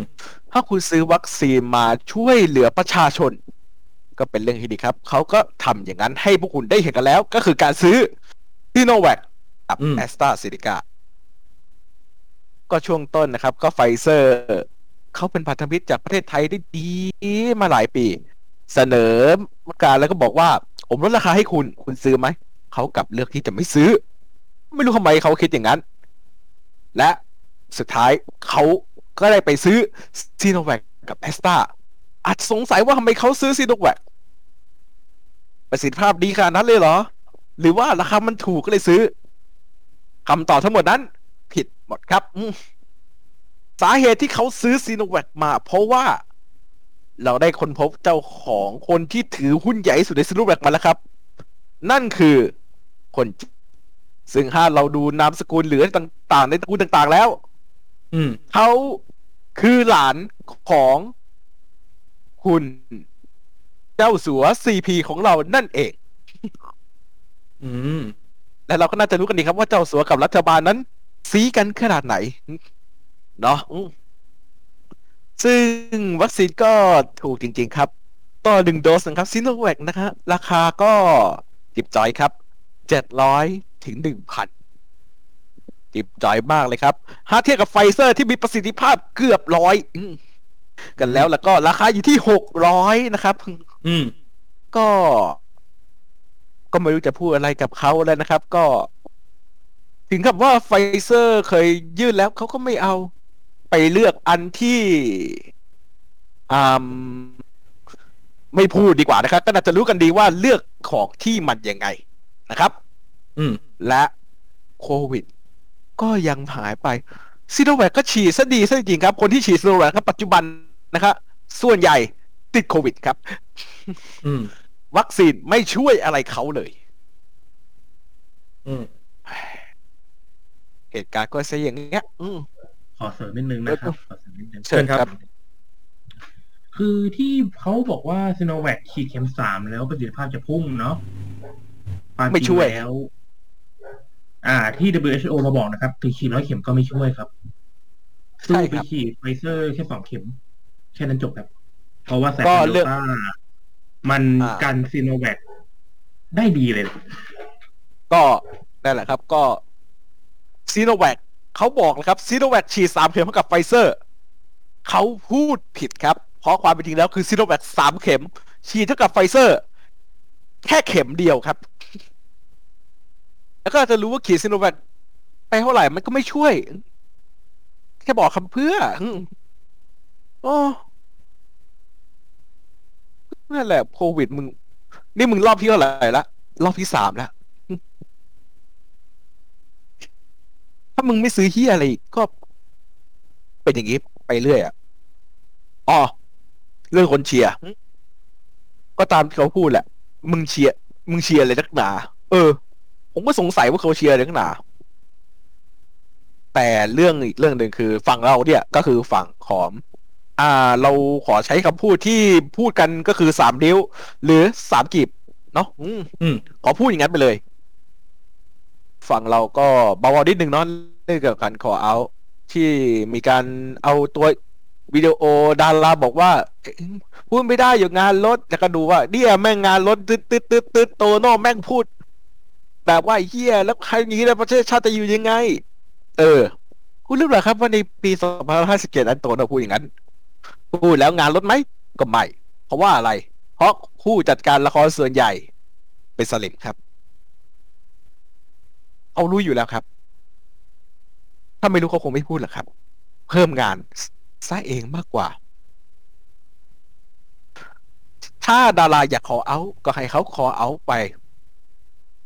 ถ้าคุณซื้อวัคซีนมาช่วยเหลือประชาชน ก็เป็นเรื่องที่ดีครับ เขาก็ทำอย่างนั้นให้พวกคุณได้เห็นกันแล้ว ก็คือการซื้อซีโนแวคกับอืมแอสตราเซเนกาก็ช่วงต้นนะครับ ก็ไฟเซอร์เขาเป็นพันธมิตรจากประเทศไทยได้ดีมาหลายปี เสนอการแล้วก็บอกว่า ผมลดราคาให้คุณคุณซื้อไหม เขากลับเลือกที่จะไม่ซื้อ ไม่รู้ทำไมเขาคิดอย่างนั้น และสุดท้ายเขาก็ได้ไปซื้อซีโนแวคกับแอสตราอาจสงสัยว่าทำไมเขาซื้อซีโนแวค ประสิทธิภาพดีขนาดนั้นเลยเหรอ หรือว่าราคามันถูกก็เลยซื้อคำตอบทั้งหมดนั้น ผิดหมดครับอืมสาเหตุที่เขาซื้อซีโนแวคมา เพราะว่า เราได้ค้นพบเจ้าของคนที่ถือหุ้นใหญ่ที่สุดในซีโนแวคมาแล้วครับ นั่นคือคนจีนซึ่งถ้าเราดูนามสกุลหรือต่างๆ ในตระกูลต่างๆแล้ว อืมเขาคือหลานของคุณ เจ้าสัวซีพีของเรานั่นเอง อืม และเราก็น่าจะรู้กันดีครับว่าเจ้าสัวกับรัฐบาลนั้นซีกันขนาดไหน เนาะอืมซึ่งวัคซีนก็ถูกจริง ๆ ครับ ต่อหนึ่งโดสนะครับซิโนแวคนะครับราคาก็จิ๊บจ๊อยครับเจ็ดร้อยถึงหนึ่งพันจิ๊บจ๊อยมากเลยครับหากเทียบกับไฟเซอร์ที่มีประสิทธิภาพเกือบร้อยอืมกันแล้วแล้วก็ราคาอยู่ที่หกร้อยนะครับ อืม ก็ ก็ไม่รู้จะพูดอะไรกับเขาแล้วนะครับ ก็ ถึงกับว่าไฟเซอร์เคยยื่นแล้วเขาก็ไม่เอา ไปเลือกอันที่อ่าไม่พูดดีกว่านะครับ ก็น่าจะรู้กันดีว่าเลือกของที่มันยังไงนะครับ อืม และโควิด ก็ยังหายไปซีโนแวคก็ฉีดซะดีซะจริงๆครับ คนที่ฉีดซีโนแวคครับปัจจุบันนะครับส่วนใหญ่ติดโควิดครับอืม วัคซีนไม่ช่วยอะไรเขาเลยอืมเหตุการณ์ก็เสียอย่างเงี้ยอืมขอเสริมนิดนึงนะครับขอเสริมนิดนึงเชิญครับ คือที่เขาบอกว่าซีโนแวคฉีดเข็มสามแล้วประสิทธิภาพจะพุ่งเนาะความจริงไม่ช่วยแล้ว อ่า ที่ WHO มาบอกนะครับถึงฉีดร้อยเข็มก็ไม่ช่วยครับสู้ใช่ไปครับฉีดไฟเซอร์แค่สองเข็ม แค่นั้นจบครับ เพราะว่าสายก็พันธุ์เลืเดอกลต้า มันอ่ากันซีโนแวคได้ดีเลย ก็นั่นแหละครับ ก็ซีโนแวคเขาบอกนะครับซีโนแวคฉีดสามเข็มให้กับไฟเซอร์เขาพูดผิดครับ เพราะความเป็นจริงแล้วคือซีโนแวคสามเข็ม ฉีดเท่ากับไฟเซอร์ แค่เข็มเดียวครับ แล้วก็จะรู้ว่าฉีดซีโนแวคไปเท่าไหร่มันก็ไม่ช่วย แค่บอกคำเพื่ออืมโอ้ นั่นแหละโควิดมึง นี่มึงรอบที่เท่าไหร่ละรอบที่สามแล้วถ้ามึงไม่ซื้อเฮียอะไรอีกก็ เป็นอย่างนี้ไปเรื่อยอะอ๋อเรื่องคนเชียร์ก็ตามที่เขาพูดแหละ มึงเชียร์มึงเชียร์อะไรนักหนา เออ ผมก็สงสัยว่าเขาเชียร์อะไรนักหนาแต่เรื่องอีกเรื่องหนึ่งคือฝั่งเราเนี่ย ก็คือฝั่งของ อ่า เราขอใช้คำพูดที่พูดกันก็คือสามนิ้ว หรือสามกีบเนาะอืมอืมขอพูดอย่างนั้นไปเลย ฝั่งเราก็เบาๆนิดนึงเนาะเรื่องเกี่ยวกับการขอเอา ที่มีการเอาตัววิดีโอดาราบอกว่าเอ๊ะพูดไม่ได้อยู่งานรถแล้วก็ดูว่าเนี่ยแม่งงานรถตึ๊ดตึ๊ดตึ๊ดตึ๊ดโตโน่แม่งพูด แบบว่าไอ้เฮียแล้วใครอย่างนี้แล้วประเทศชาติจะอยู่ยังไง เออ คุณรู้เหรอครับว่าในปี 2557 อันโตโน่พูดอย่างนั้น พูดแล้วงานรถไหมก็ไม่เพราะว่าอะไร เพราะผู้จัดการละครส่วนใหญ่ เป็นสลิมครับเอารู้อยู่แล้วครับ ถ้าไม่รู้เขาคงไม่พูดหรอกครับ เพิ่มงานซะเองมากกว่า ถ้าดาราอยากขอเอา ก็ให้เขาขอเอาไป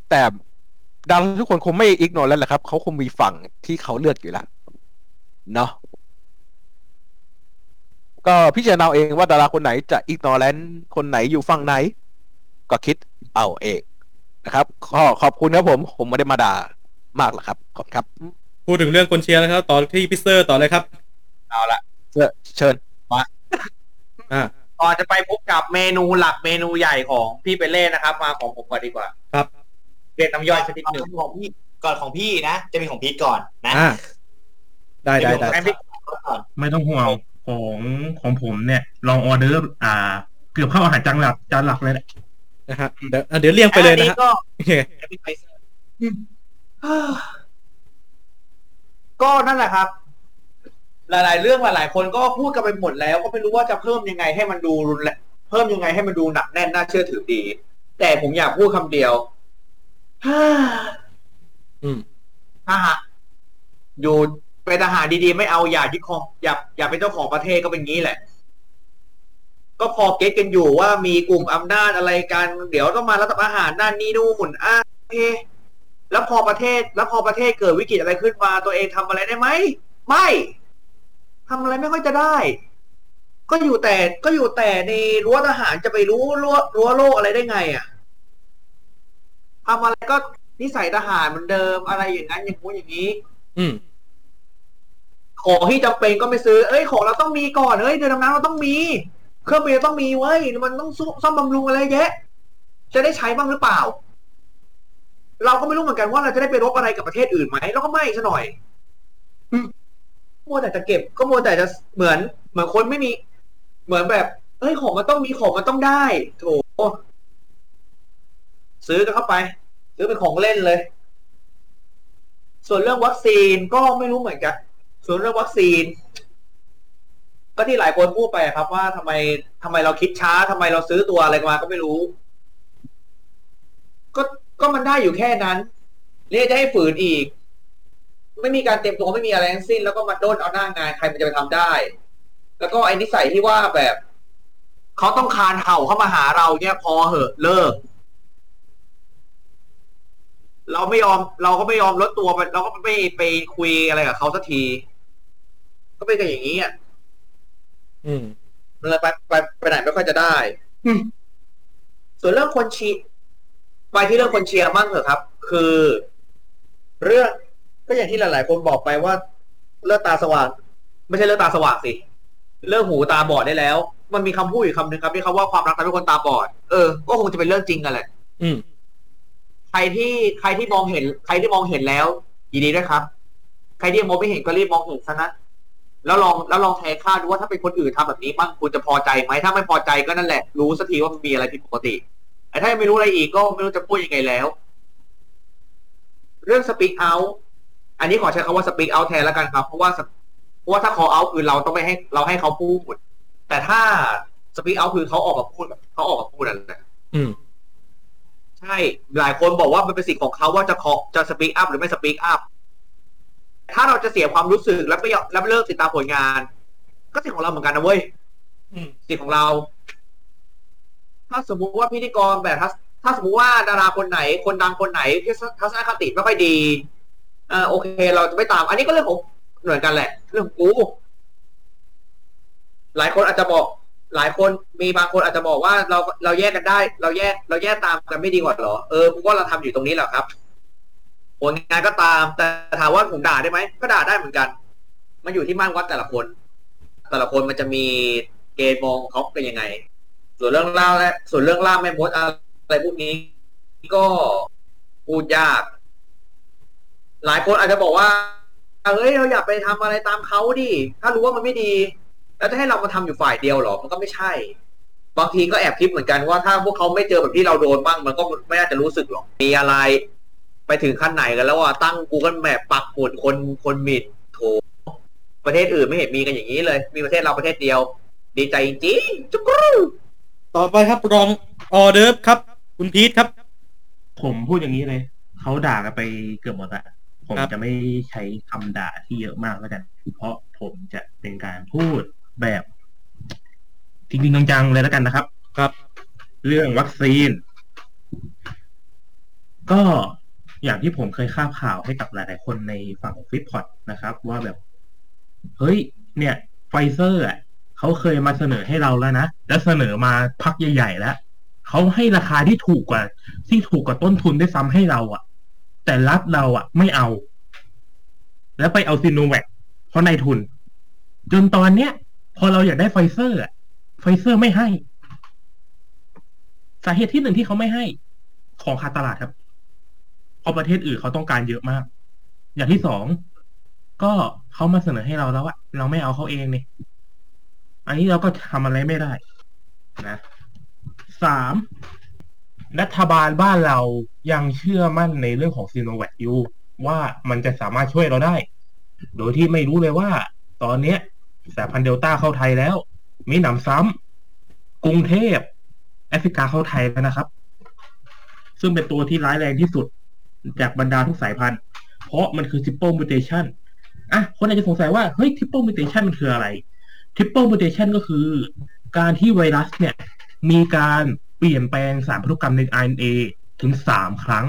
แต่ดาราทุกคนคงไม่อิกโนแล้วแหละครับ เขาคงมีฝั่งที่เขาเลือกอยู่แล้ว เนาะ ก็พิจารณาเอาเองว่าดาราคนไหนจะอิกโนแลนคนไหนอยู่ฝั่งไหน ก็คิดเอาเองนะครับก็ขอบคุณครับผมผมไม่ได้มาด่ามากหรอกครับขอบคุณครับ พูดถึงเรื่องคนเชียร์นะครับ ต่อที่พิเซอร์ต่อเลยครับ เอาละเชิญเชิญอ่าก่อนจะไปพบกับเมนูหลักเมนูใหญ่ของพี่เปเล่นะครับ มาของผมก่อนดีกว่า ครับเรียนน้ำย่อยสักนิดหนึ่งของพี่ก่อนของพี่นะ จะมีของพีทก่อนนะอ่าได้ได้ได้แม่พี่ก่อนไม่ต้องห่วงผ ของของผมเนี่ยลองออเดอร์อ่า เกือบเข้าอาหารจานหลักจานหลักเลยแหละนะฮะเดี๋ยวอะเดี๋ยวเรียงไปเลยนะฮะก็โอเคก็นั่นแหละครับ หลาย ๆ เรื่องหลาย ๆ คนก็พูดกันไปหมดแล้ว ก็ไม่รู้ว่าจะเพิ่มยังไงให้มันดูรุนแรงเพิ่มยังไงให้มันดูหนักแน่นน่าเชื่อถือดี แต่ผมอยากพูดคำเดียวอืมถ้าหากอยู่ เป็นทหารดีๆ ไม่เอาอย่ายึดครองอย่าอย่าเป็นเจ้าของประเทศก็เป็นงี้แหละ ก็พอเก็ตกันอยู่ว่ามีกลุ่มอำนาจอะไรกัน เดี๋ยวต้องมารัฐประหารนั่นนี่นู่นอะเคแล้วพอประเทศ แล้วพอประเทศเกิดวิกฤตอะไรขึ้นมาตัวเองทำอะไรได้ไหมไม่ทำอะไรไม่ค่อยจะได้ ก็อยู่แต่ก็อยู่แต่ในรั้วทหารจะไปรู้รั้วรั้วโลกอะไรได้ไงอะทำอะไรก็นิสัยทหารเหมือนเดิมอะไรอย่างนั้นอย่างงู้นอย่างนี้ อืม ของที่จำเป็นก็ไม่ซื้อ เอ้ยของเราต้องมีก่อนเอ้ยเรือดำน้ำเราต้องมี เครื่องบินต้องมีเว้ยมันต้องซ่อมบำรุงอะไรเยะ จะได้ใช้บ้างหรือเปล่า เราก็ไม่รู้เหมือนกันว่าเราจะได้ไปรบอะไรกับประเทศอื่นไหมเราก็ไม่ซะหน่อยมัวแต่จะเก็บ ก็มัวแต่จะเหมือน เหมือนคนไม่มี เหมือนแบบเอ้ยของมันต้องมีของมันต้องได้โถซื้อกันเข้าไป ซื้อเป็นของเล่นเลย ส่วนเรื่องวัคซีนก็ไม่รู้เหมือนกัน ส่วนเรื่องวัคซีน ก็ที่หลายคนพูดไปครับ ว่าทำไมทำไมเราคิดช้าทำไมเราซื้อตัวอะไรมาก็ไม่รู้ ก็ก็มันได้อยู่แค่นั้นเรียกจะให้ฝืนอีก ไม่มีการเตรียมตัวไม่มีอะไรทั้งสิ้น แล้วก็มาโดนเอาหน้างานใครมันจะไปทำได้ แล้วก็ไอ้นิสัยที่ว่าแบบเขาต้องคานเห่าเข้ามาหาเราเนี่ยพอเหอะเลิกเราไม่ยอมเราก็ไม่ยอมลดตัวไปเราก็ไม่ไปคุยอะไรกับเขาสักที ก็เป็นกันอย่างนี้อะอืมมันเลยไปไปไปไหนไม่ค่อยจะได้ส่วนเรื่องคนเชียร์ไปที่เรื่องคนเชียร์มั่งเถอะครับ คือ เรื่องก็อย่างที่หลาย ๆ คนบอกไปว่า เลือดตาสว่าง ไม่ใช่เลือดตาสว่างสิเรื่องหูตาบอดได้แล้ว มันมีคำพูดอยู่คำหนึ่งครับที่เขาว่าความรักทำให้คนตาบอด เออ ก็คงจะเป็นเรื่องจริงกันแหละ อืม ใครที่ใครที่มองเห็น ใครที่มองเห็นแล้วยินดีด้วยครับ ใครที่ยังมองไม่เห็นก็รีบมองเห็นซะนะ แล้วลองแล้วลองแทนค่าดูว่าถ้าเป็นคนอื่นทำแบบนี้บ้างคุณจะพอใจไหมถ้าไม่พอใจก็นั่นแหละ รู้สักทีว่ามันมีอะไรผิดปกติแต่ถ้ายังไม่รู้อะไรอีกก็ไม่รู้จะพูดยังไงแล้ว เรื่อง speak out อันนี้ขอใช้คำว่า speak out แทนแล้วกันครับ เพราะว่าเพราะว่าถ้า call out คือเราต้องไม่ให้เราให้เขาพูด แต่ถ้า speak out คือเขาออกมาพูดเขาออกมาพูดนั่นแหละอืมใช่ หลายคนบอกว่ามันเป็นสิทธิ์ของเขาว่าจะขอจะสปีกอัพหรือไม่สปีกอัพ ถ้าเราจะเสียความรู้สึกแล้วไม่ยอมแล้วเลิกติดตามผลงาน ก็สิทธิ์ของเราเหมือนกันนะเว้ยอืมสิทธิ์ของเรา ถ้าสมมุติว่าพิธีกรแบบถ้าถ้าสมมุติว่าดาราคนไหน คนดังคนไหนที่ทัศนคติไม่ค่อยดีเออโอเค เราจะไม่ตาม อันนี้ก็เรื่องของเหมือนกันแหละ เรื่องของกูหลายคนอาจจะบอก หลายคนมีบางคนอาจจะบอกว่าเราเราแยกกันได้ เราแยก เราแยกตามกันไม่ดีกว่าเหรอเออผมว่าเราทำอยู่ตรงนี้แหละครับ ผลงานก็ตาม แต่ถามว่าผมด่าได้ไหม ก็ด่าได้เหมือนกัน มันอยู่ที่ม่านวัดแต่ละคน แต่ละคนมันจะมีเกณฑ์มองเขาเป็นยังไง ส่วนเรื่องเล่าและส่วนเรื่องล่าแม่มดอะไรพวกนี้ ก็พูดยาก หลายคนอาจจะบอกว่าเฮ้ยเราอย่าไปทำอะไรตามเขาดิถ้ารู้ว่ามันไม่ดี แล้วจะให้เรามาทำอยู่ฝ่ายเดียวหรอ มันก็ไม่ใช่ บางทีก็แอบคิดเหมือนกันว่าถ้าพวกเขาไม่เจอแบบที่เราโดนบ้าง มันก็ไม่น่าจะรู้สึกหรอกมีอะไร ไปถึงขั้นไหนกันแล้วว่าตั้งกูกันแมปปักหมุดคนคนหมิดโถประเทศอื่นไม่เห็นมีกันอย่างนี้เลย มีประเทศเราประเทศเดียว ดีใจจริงจุ๊กรูต่อไปครับรองออเดิร์ฟครับ คุณพีทครับ ผมพูดอย่างนี้เลย เขาด่ากันไปเกือบหมดละผมครับจะไม่ใช้คำด่าที่เยอะมากแล้วกันเพราะผมจะเป็นการพูดแบบจริงๆจังๆเลยแล้วกันนะครับ ครับ เรื่องวัคซีน ก็ อย่างที่ผมเคยคาบข่าวให้กับหลาย ๆ คนในฝั่งฟิตพอตนะครับ ว่าแบบ เฮ้ย เนี่ยไฟเซอร์อะเขาเคยมาเสนอให้เราแล้วนะ แล้วเสนอมาพักใหญ่ ๆ แล้วเขาให้ราคาที่ถูกกว่า ที่ถูกกว่าต้นทุนได้ซ้ำให้เราอะ แต่รัฐเราอะ ไม่เอา แล้วไปเอาซีโนแวคเพราะนายทุน จนตอนเนี้ย พอเราอยากได้ไฟเซอร์อะไฟเซอร์ไม่ให้ สาเหตุที่หนึ่งที่เขาไม่ให้ ของขาดตลาดครับ เพราะประเทศอื่นเขาต้องการเยอะมาก อย่างที่สองก็เขามาเสนอให้เราแล้วอะเราไม่เอาเขาเองเนี่ยอันนี้เราก็ทำอะไรไม่ได้นะสามรัฐบาลบ้านเรายังเชื่อมั่นในเรื่องของซีโนแวคอยู่ว่ามันจะสามารถช่วยเราได้ โดยที่ไม่รู้เลยว่า ตอนเนี้ยสายพันธุ์เดลต้าเข้าไทยแล้ว มีหนำซ้ำกรุงเทพแอฟริกาเข้าไทยแล้วนะครับ ซึ่งเป็นตัวที่ร้ายแรงที่สุด จากบรรดาทุกสายพันธุ์ เพราะมันคือ triple mutation อะคนอาจจะสงสัยว่า เฮ้ย triple mutation มันคืออะไร triple mutation ก็คือ การที่ไวรัสเนี่ย มีการเปลี่ยนแปลงสารพันธุกรรมใน RNA ถึงสามครั้ง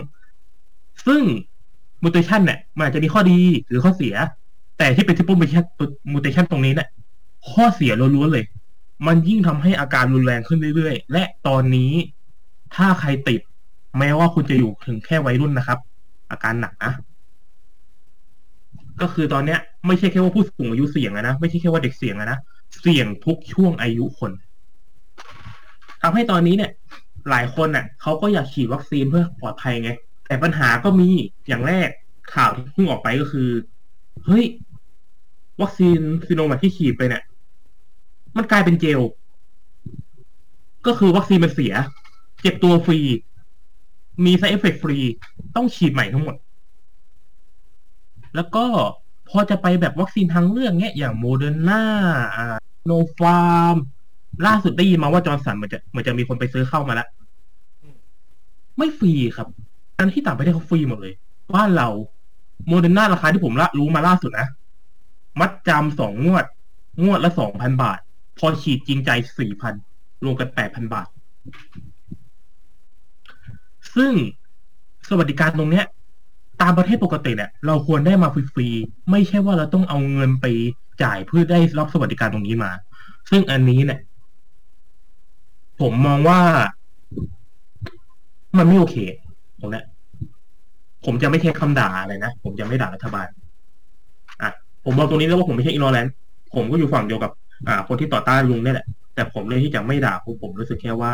ซึ่ง mutation เนี่ย มันอาจจะมีข้อดีหรือข้อเสีย แต่ที่เป็น triple mutation mutation ตรงนี้เนี่ย ข้อเสียล้วนๆเลย มันยิ่งทำให้อาการรุนแรงขึ้นเรื่อยๆ และตอนนี้ถ้าใครติด แม้ว่าคุณจะอยู่ถึงแค่วัยรุ่นนะครับ อาการหนักนะก็คือตอนเนี้ย ไม่ใช่แค่ว่าผู้สูงอายุเสี่ยงนะไม่ใช่แค่ว่าเด็กเสี่ยงนะเสี่ยงทุกช่วงอายุคนทำให้ตอนนี้เนี่ย หลายคนน่ะเขาก็อยากฉีดวัคซีนเพื่อปลอดภัยไง แต่ปัญหาก็มีอย่างแรกข่าวที่เพิ่งออกไปก็คือเฮ้ยวัคซีนซีโนแวคที่ฉีดไปเนี่ยมันกลายเป็นเจล ก็คือวัคซีนมันเสีย เจ็บตัวฟรี มี side effect ฟรี ต้องฉีดใหม่ทั้งหมด แล้วก็พอจะไปแบบวัคซีนทางเลือกเนี้ยอย่างโมเดอร์นาซิโนฟาร์มล่าสุดได้ยินมาว่าจอห์นสันเหมือนจะเหมือนจะมีคนไปซื้อเข้ามาแล้ว ไม่ฟรีครับอันที่ต่างประเทศเขาฟรีหมดเลยบ้านเราโมเดอร์นาราคาที่ผมละรู้มาล่าสุดนะ มัดจำสองงวด งวดละสองพันบาท พอฉีดจริงใจสี่พันรวมกันแปดพันบาท ซึ่งสวัสดิการตรงเนี้ย ตามประเทศปกติเนี่ยเราควรได้มาฟรีๆไม่ใช่ว่าเราต้องเอาเงินไปจ่ายเพื่อได้รับสวัสดิการตรงนี้มา ซึ่งอันนี้เนี่ย ผมมองว่ามันไม่โอเคตรงเนี้ยผมจะไม่ใช้คำด่าอะไรนะ ผมจะไม่ด่ารัฐบาล อะ ผมบอกตรงนี้แล้วว่าผมไม่ใช่อินโนแลนผมก็อยู่ฝั่งเดียวกับ อ่า คนที่ต่อต้านลุงนี่แหละ แต่ผมเลยที่จะไม่ด่าผมผมรู้สึกแค่ว่า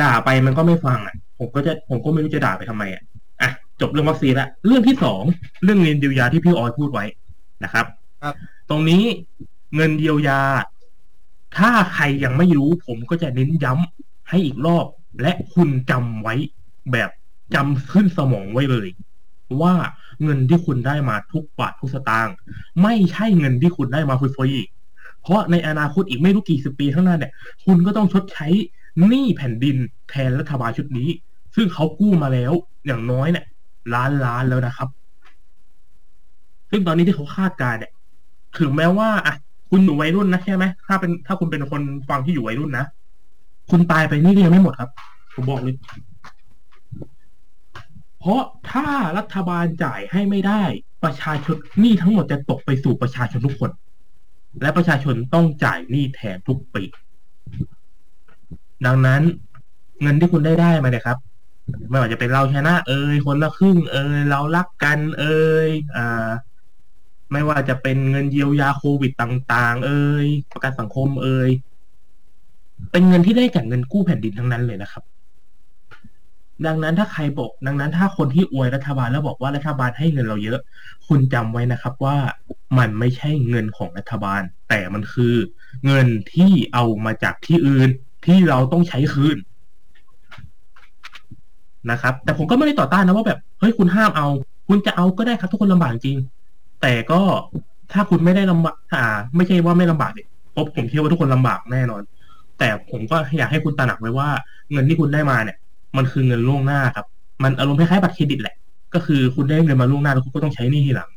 ด่าไปมันก็ไม่ฟังอะ ผมก็จะผมก็ไม่รู้จะด่าไปทำไมอะอะจบเรื่องวัคซีนละเรื่องที่สองเรื่องเงินเยียวยาที่พี่ออยพูดไว้นะครับ ครับ ตรงนี้เงินเยียวยา ถ้าใครยังไม่รู้ ผมก็จะเน้นย้ำให้อีกรอบ และคุณจำไว้แบบจำขึ้นสมองไว้เลย ว่าเงินที่คุณได้มาทุกบาททุกสตางค์ไม่ใช่เงินที่คุณได้มาฟรีๆเพราะในอนาคตอีกไม่รู้กี่สิบปีข้างหน้าเนี่ย คุณก็ต้องชดใช้ หนี้แผ่นดินแทนรัฐบาลชุดนี้ ซึ่งเขากู้มาแล้วอย่างน้อยเนี่ยล้านล้านแล้วนะครับ ซึ่งตอนนี้ที่เขาคาดการณ์เนี่ยถึงแม้ว่าอะคุณอยู่วัยรุ่นนะใช่ไหมถ้าเป็นถ้าคุณเป็นคนฟังที่อยู่วัยรุ่นนะคุณตายไปนี่ก็ยังไม่หมดครับผมบอกเลย เพราะถ้ารัฐบาลจ่ายให้ไม่ได้ ประชาชนหนี้ทั้งหมดจะตกไปสู่ประชาชนทุกคน และประชาชนต้องจ่ายหนี้แทนทุกปี ดังนั้นเงินที่คุณได้ได้มาเนี่ยครับ ไม่ว่าจะเป็นเราชนะ เอ่ยคนละครึ่ง เอ่ยเรารักกัน เอ่ยอ่าไม่ว่าจะเป็นเงินเยียวยาโควิดต่าง ๆ เอ่ยประกันสังคมเอ่ยเป็นเงินที่ได้จากเงินกู้แผ่นดินทั้งนั้นเลยนะครับ ดังนั้นถ้าใครบอก ดังนั้นถ้าคนที่อวยรัฐบาลแล้วบอกว่ารัฐบาลให้เงินเราเยอะ คุณจำไว้นะครับว่ามันไม่ใช่เงินของรัฐบาล แต่มันคือ เงินที่เอามาจากที่อื่น ที่เราต้องใช้คืนนะครับ แต่ผมก็ไม่ได้ต่อต้านนะว่าแบบเฮ้ยคุณห้ามเอา คุณจะเอาก็ได้ครับทุกคนลำบากจริง แต่ก็ถ้าคุณไม่ได้ลำบากอ่า ไม่ใช่ว่าไม่ลำบากเนี่ยพราะผมเชื่อว่าทุกคนลำบากแน่นอน แต่ผมก็อยากให้คุณตระหนักไว้ว่า เงินที่คุณได้มาเนี่ย มันคือเงินล่วงหน้าครับ มันอารมณ์คล้ายๆบัตรเครดิตแหละ ก็คือคุณได้เงินมาล่วงหน้าแล้วคุณก็ต้องใช้หนี้ทีหลัง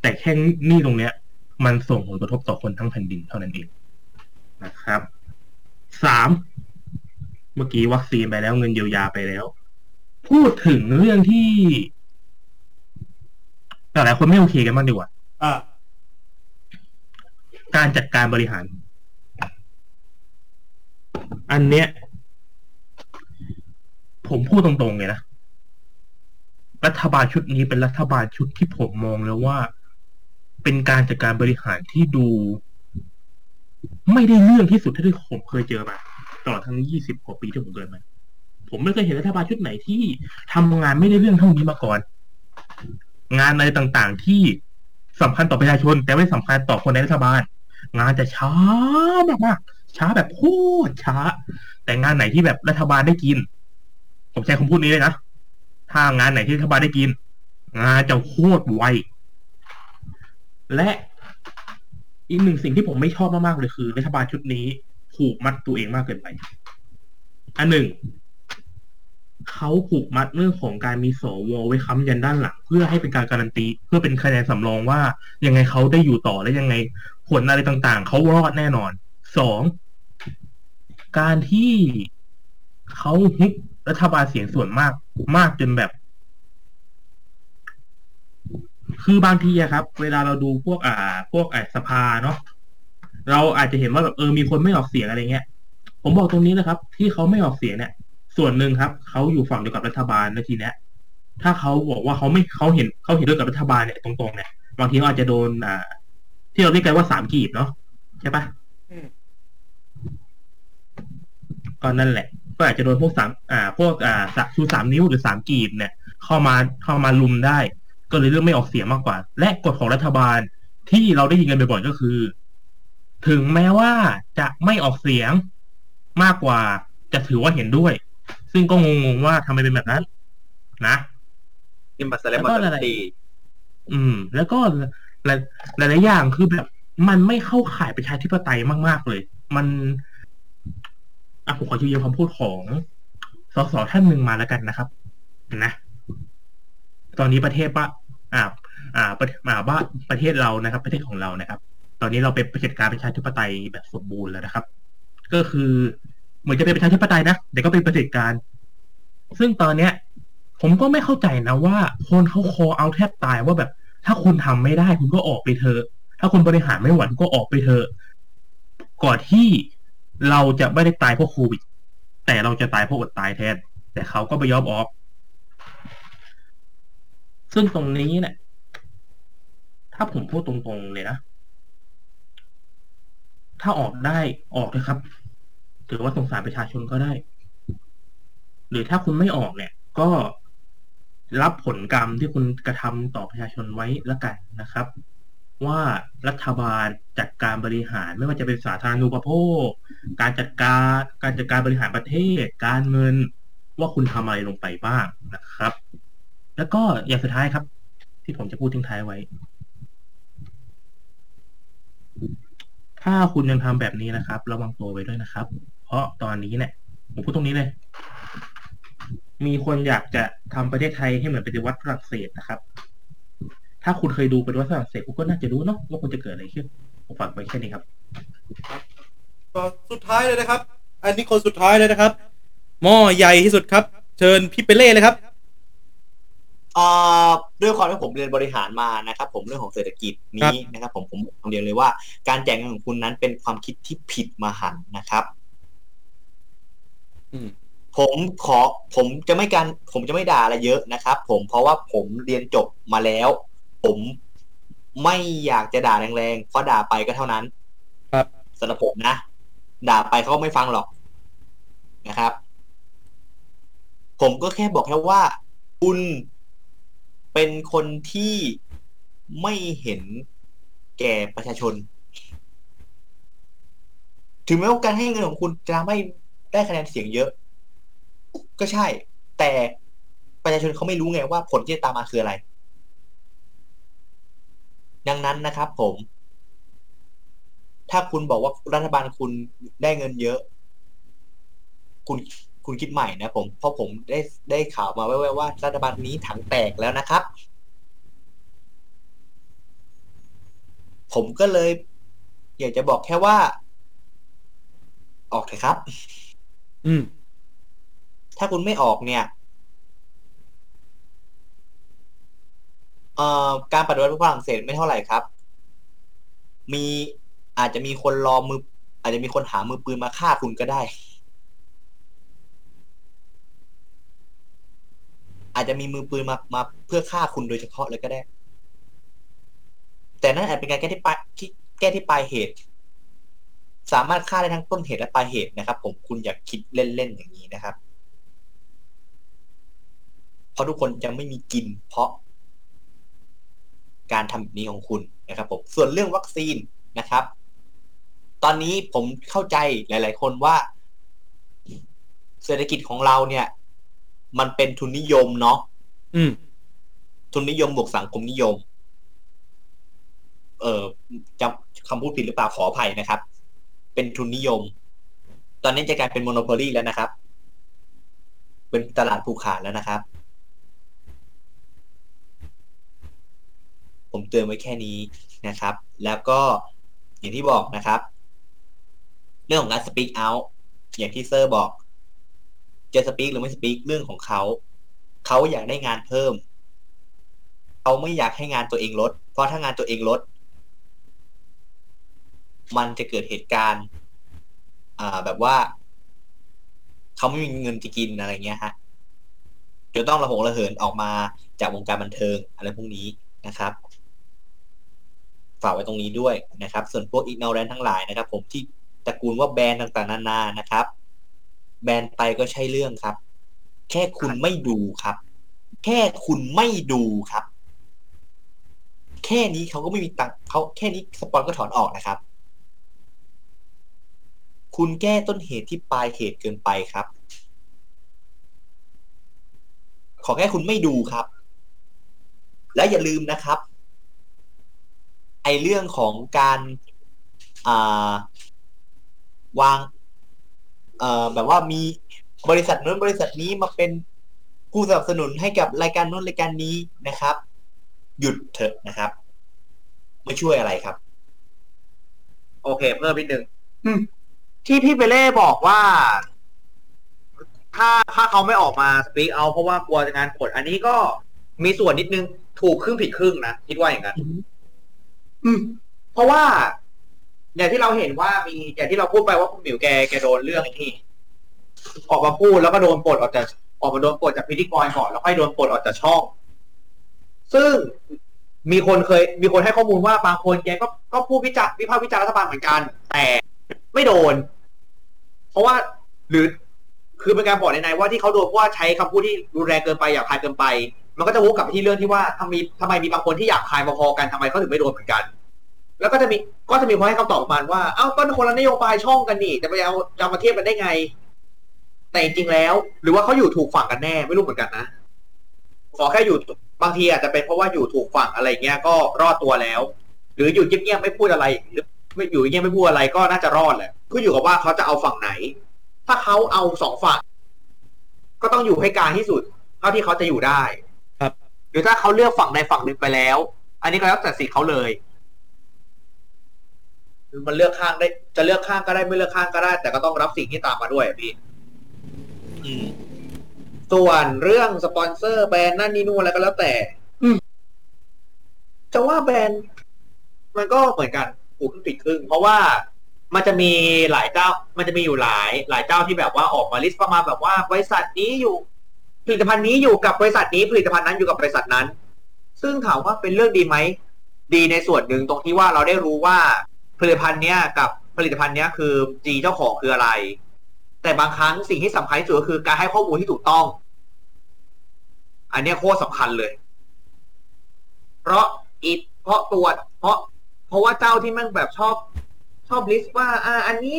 แต่แค่หนี้ตรงเนี้ย มันส่งผลกระทบต่อคนทั้งแผ่นดินเท่านั้นเองนะครับ สามเมื่อกี้วัคซีนไปแล้วเงินเยียวยาไปแล้ว พูดถึงเรื่องที่หลายๆคนไม่โอเคกันบ้างดีกว่าอ่าการจัดการบริหาร อันเนี้ย ผมพูดตรงๆเลยนะ รัฐบาลชุดนี้เป็นรัฐบาลชุดที่ผมมองแล้วว่า เป็นการจัดการบริหารที่ดู ไม่ได้เรื่องที่สุดที่ผมเคยเจอมาตลอดทั้งยี่สิบกว่าปีที่ผมเดินมา ผมไม่เคยเห็นรัฐบาลชุดไหนที่ทำงานไม่ได้เรื่องเท่านี้มาก่อน งานอะไรต่างๆที่สำคัญต่อประชาชน แต่ไม่สำคัญต่อคนในรัฐบาล งานจะช้ามากๆช้าแบบโคตรช้า แต่งานไหนที่แบบรัฐบาลได้กิน ผมใช้คำพูดนี้เลยนะ ถ้างานไหนที่รัฐบาลได้กิน งานจะโคตรไว และ อีกหนึ่งสิ่งที่ผมไม่ชอบมากๆเลยคือ รัฐบาลชุดนี้ผูกมัดตัวเองมากเกินไป อันหนึ่งเขาผูกมัดเรื่องของการมีสวไว้ค้ำยันด้านหลัง เพื่อให้เป็นการการันตี เพื่อเป็นคะแนนสำรองว่า ยังไงเขาได้อยู่ต่อและยังไงผลอะไรต่างๆ เขารอดแน่นอนสองการที่เขาฮุบรัฐบาลเสียงส่วนมากมากจนแบบ คือบางทีอะครับ เวลาเราดูพวกอ่า พวกอ่าสภาเนาะเราอาจจะเห็นว่าแบบเออมีคนไม่ออกเสียงอะไรเงี้ย ผมบอกตรงนี้นะครับ ที่เขาไม่ออกเสียงเนี่ย ส่วนหนึ่งครับเขาอยู่ฝั่งเดียวกับรัฐบาลนะทีเนี้ยถ้าเขาบอกว่าเขาไม่เขาเห็นเขาเห็นด้วยกับรัฐบาลเนี่ยตรงๆเนี่ยบางทีเขาอาจจะโดนอ่า ที่เราเรียกกันว่าสามกีบเนาะใช่ปะก็นั่นแหละ ก็อาจจะโดนพวกสามอ่า พวกอ่าชูสามนิ้วหรือสามกีบเนี่ย เข้ามาเข้ามาลุมได้ ก็เลยเรื่องไม่ออกเสียงมากกว่า และกฎของรัฐบาลที่เราได้ยินกันบ่อยๆก็คือ ถึงแม้ว่าจะไม่ออกเสียงมากกว่าจะถือว่าเห็นด้วย ซึ่งก็งงๆว่าทำไมเป็นแบบนั้น นะที่มาแสดงแล้วก็มาอะไรตีอืม แล้วก็หลายหลายๆอย่างคือแบบมันไม่เข้าข่ายประชาธิปไตยมาก ๆ เลย มันอะผมขอยืมคำพูดของสสท่านหนึ่งมาแล้วกันนะครับ นะ ตอนนี้ประเทศปะ อ่าอ่าประอ่าบ้านประเทศเรานะครับ ประเทศของเรานะครับ ตอนนี้เราเป็นประเผด็จการประชาธิปไตยแบบสมบูรณ์แล้วนะครับ ก็คือเหมือนจะเป็นประชาธิปไตยนะแต่ก็เป็นประเผด็จการ ซึ่งตอนเนี้ย ผมก็ไม่เข้าใจนะว่าคนเขาคอเอาแทบตายว่าแบบ ถ้าคุณทำไม่ได้คุณก็ออกไปเถอะถ้าคุณบริหารไม่ไหวคุณก็ออกไปเถอะก่อนที่เราจะไม่ได้ตายเพราะโควิด แต่เราจะตายเพราะอดตายแทน แต่เขาก็ไม่ยอมออก ซึ่งตรงนี้เนี่ย ถ้าผมพูดตรงๆเลยนะ ถ้าออกได้ออกเลยครับ ถือว่าสงสารประชาชนก็ได้ หรือถ้าคุณไม่ออกเนี่ย ก็รับผลกรรมที่คุณกระทำต่อประชาชนไว้แล้วกันนะครับ ว่ารัฐบาลจัดการบริหารไม่ว่าจะเป็นสาธารณูปโภค การจัดการการจัดการบริหารประเทศ การเงินว่าคุณทำอะไรลงไปบ้างนะครับ แล้วก็อย่างสุดท้ายครับ ที่ผมจะพูดทิ้งท้ายไว้ ถ้าคุณยังทำแบบนี้นะครับ ระวังตัวไว้ด้วยนะครับ เพราะตอนนี้เนี่ยผมพูดตรงนี้เลย มีคนอยากจะทำประเทศไทยให้เหมือนปฏิวัติฝรั่งเศสนะครับ ถ้าคุณเคยดูปฏิวัติฝรั่งเศสคุณก็น่าจะรู้เนาะว่าคุณจะเกิดอะไรขึ้นผมฝากไว้แค่นี้ครับก็สุดท้ายเลยนะครับ อันนี้คนสุดท้ายเลยนะครับหม้อใหญ่ที่สุดครับ เชิญพี่เปเล่เลยครับ ด้วยความที่ผมเรียนบริหารมานะครับ ผมเรื่องของเศรษฐกิจครับนี้นะครับ ผมผมบอกคำเดียวเลยว่า การแจกเงินของคุณนั้นเป็นความคิดที่ผิดมหันต์นะครับอืมผมขอผมจะไม่การผมจะไม่ด่าอะไรเยอะนะครับ ผมเพราะว่าผมเรียนจบมาแล้ว ผมไม่อยากจะด่าแรงๆเพราะด่าไปก็เท่านั้น ครับสำหรับผมนะด่าไปเขาก็ไม่ฟังหรอกนะครับ ผมก็แค่บอกแค่ว่า คุณ เป็นคนที่ไม่เห็นแก่ประชาชน ถึงแม้ว่าการให้เงินของคุณจะไม่ได้คะแนนเสียงเยอะ ก็ใช่ แต่ประชาชนเขาไม่รู้ไงว่าผลที่จะตามมาคืออะไร ดังนั้นนะครับผม ถ้าคุณบอกว่ารัฐบาลคุณได้เงินเยอะ คุณ คุณคิดใหม่นะผมเพราะผมได้ได้ข่าวมาแว่วๆว่ารัฐบาลนี้ถังแตกแล้วนะครับ ผมก็เลย อยากจะบอกแค่ว่า ออกเถอะครับ อืม ถ้าคุณไม่ออกเนี่ยเอ่อการปฏิวัติฝรั่งเศสไม่เท่าไหร่ครับ มีอาจจะมีคนรอมือ อาจจะมีคนหามือปืนมาฆ่าคุณก็ได้ อาจจะมีมือปืนมามาเพื่อฆ่าคุณโดยเฉพาะเลยก็ได้ แต่นั่นอาจเป็นการแก้ที่ปลายที่แก้ที่ปลายเหตุ สามารถฆ่าได้ทั้งต้นเหตุและปลายเหตุนะครับ ผมคุณอย่าคิดเล่นๆอย่างนี้นะครับเพราะทุกคนจะไม่มีกิน เพราะ การทำแบบนี้ของคุณนะครับผมส่วนเรื่องวัคซีนนะครับ ตอนนี้ผมเข้าใจหลาย ๆ คนว่า เศรษฐกิจของเราเนี่ย มันเป็นทุนนิยมเนาะอืม ทุนนิยมบวกสังคมนิยม เออจำคำพูดผิดหรือเปล่าขออภัยนะครับ เป็นทุนนิยม ตอนนี้จะกลายเป็นโมโนโพลีแล้วนะครับ เป็นตลาดผูกขาดแล้วนะครับ ผมเตือนไว้แค่นี้นะครับ แล้วก็อย่างที่บอกนะครับ เรื่องของการ speak out อย่างที่เซอร์บอก จะ speak หรือไม่ speak เรื่องของเขา เขาอยากได้งานเพิ่ม เขาไม่อยากให้งานตัวเองลด เพราะถ้างานตัวเองลด มันจะเกิดเหตุการณ์ อ่า แบบว่า เขาไม่มีเงินจะกินอะไรเงี้ยฮะจะต้องระหงระเหินออกมาจากวงการบันเทิงอะไรพวกนี้นะครับฝากไว้ตรงนี้ด้วยนะครับ ส่วนพวกอีกนอแรนทั้งหลายนะครับ ผมที่ตระกูลว่าแบรนด์ต่างๆ นานานะครับ แบนไปก็ใช่เรื่องครับ แค่คุณไม่ดูครับ แค่คุณไม่ดูครับ แค่นี้เขาก็ไม่มีตังเขาแค่นี้สปอนก็ถอนออกนะครับ คุณแก้ต้นเหตุที่ปลายเหตุเกินไปครับ ขอแค่คุณไม่ดูครับ และอย่าลืมนะครับ ไอเรื่องของการอาวาง อ่อแบบว่ามีบริษัทนู้นบริษัทนี้มาเป็นผู้สนับสนุนให้กับรายการนู้นรายการนี้นะครับ หยุดเถอะนะครับ ไม่ช่วยอะไรครับ โอเค เพิ่มนิดนึงอืมที่พี่เบเล่บอกว่า ถ้าถ้าเขาไม่ออกมาสปีกเอาเพราะว่ากลัวงานกดอันนี้ก็มีส่วนนิดนึงถูกครึ่งผิดครึ่งนะคิดว่าอย่างนั้นอืมเพราะว่า อย่างที่เราเห็นว่ามีอย่างที่เราพูดไปว่าคุณหมิวแกแกโดนเรื่องที่ออกมาพูดแล้วก็โดนปลดออกจากออกมาโดนปลดจากพิธีกรก่อนแล้วค่อยโดนปลดออกจากช่อง ซึ่งมีคนเคย มีคนให้ข้อมูลว่าบางคนแกก็ก็พูดวิจารวิพากษ์วิจารณ์รัฐบาลเหมือนกัน แต่ไม่โดน เพราะว่าหรือคือเป็นการบอกในในว่าที่เขาโดนเพราะว่าใช้คำพูดที่รุนแรงเกินไปหยาบคายเกินไป มันก็จะวกกลับไปที่เรื่องที่ว่าทำไมทำไมมีบางคนที่หยาบคายพอๆกันทำไมเขาถึงไม่โดนเหมือนกัน แล้วก็จะมีก็จะมีคนให้คำตอบประมาณว่า เอ้าก็คนละนโยบายช่องกันนี่จะไปเอาจะเอามาเทียบกันได้ไง แต่จริงๆแล้ว หรือว่าเขาอยู่ถูกฝั่งกันแน่ไม่รู้เหมือนกันนะขอแค่อยู่บางทีอาจจะเป็นเพราะว่าอยู่ถูกฝั่งอะไรเงี้ยก็รอดตัวแล้ว หรืออยู่เงียบๆไม่พูดอะไร หรือไม่อยู่เงียบไม่พูดอะไรก็น่าจะรอดแหละก็อยู่กับว่าเขาจะเอาฝั่งไหน ถ้าเขาเอาสองฝั่ง ก็ต้องอยู่ให้กลางที่สุดเท่าที่เขาจะอยู่ได้ ครับ หรือถ้าเขาเลือกฝั่งใดฝั่งหนึ่งไปแล้ว อันนี้ก็แล้วแต่สิทธิ์เขาเลย มันเลือกข้างได้ จะเลือกข้างก็ได้ไม่เลือกข้างก็ได้ แต่ก็ต้องรับสิ่งที่ตามมาด้วยอะพี่อืมส่วนเรื่องสปอนเซอร์แบรนด์นั่นนี่นู่นอะไรก็แล้วแต่อืมจะว่าแบรนด์มันก็เหมือนกันถูกครึ่งผิดครึ่ง เพราะว่ามันจะมีหลายเจ้า มันจะมีอยู่หลาย หลายเจ้าที่แบบว่าออกมาลิสต์ประมาณแบบว่าบริษัทนี้อยู่ผลิตภัณฑ์นี้อยู่กับบริษัทนี้ผลิตภัณฑ์นั้นอยู่กับบริษัทนั้น ซึ่งถามว่าเป็นเรื่องดีไหม ดีในส่วนหนึ่งตรงที่ว่าเราได้รู้ว่า ผลิตภัณฑ์เนี้ยกับผลิตภัณฑ์เนี้ยคือจีเจ้าของคืออะไร แต่บางครั้งสิ่งที่สำคัญที่สุดก็คือการให้ข้อมูลที่ถูกต้อง อันนี้โคตรสำคัญเลย เพราะอีเพราะตรวจ เพราะ เพราะว่าเจ้าที่มันแบบชอบชอบ list ว่า อ่า อันนี้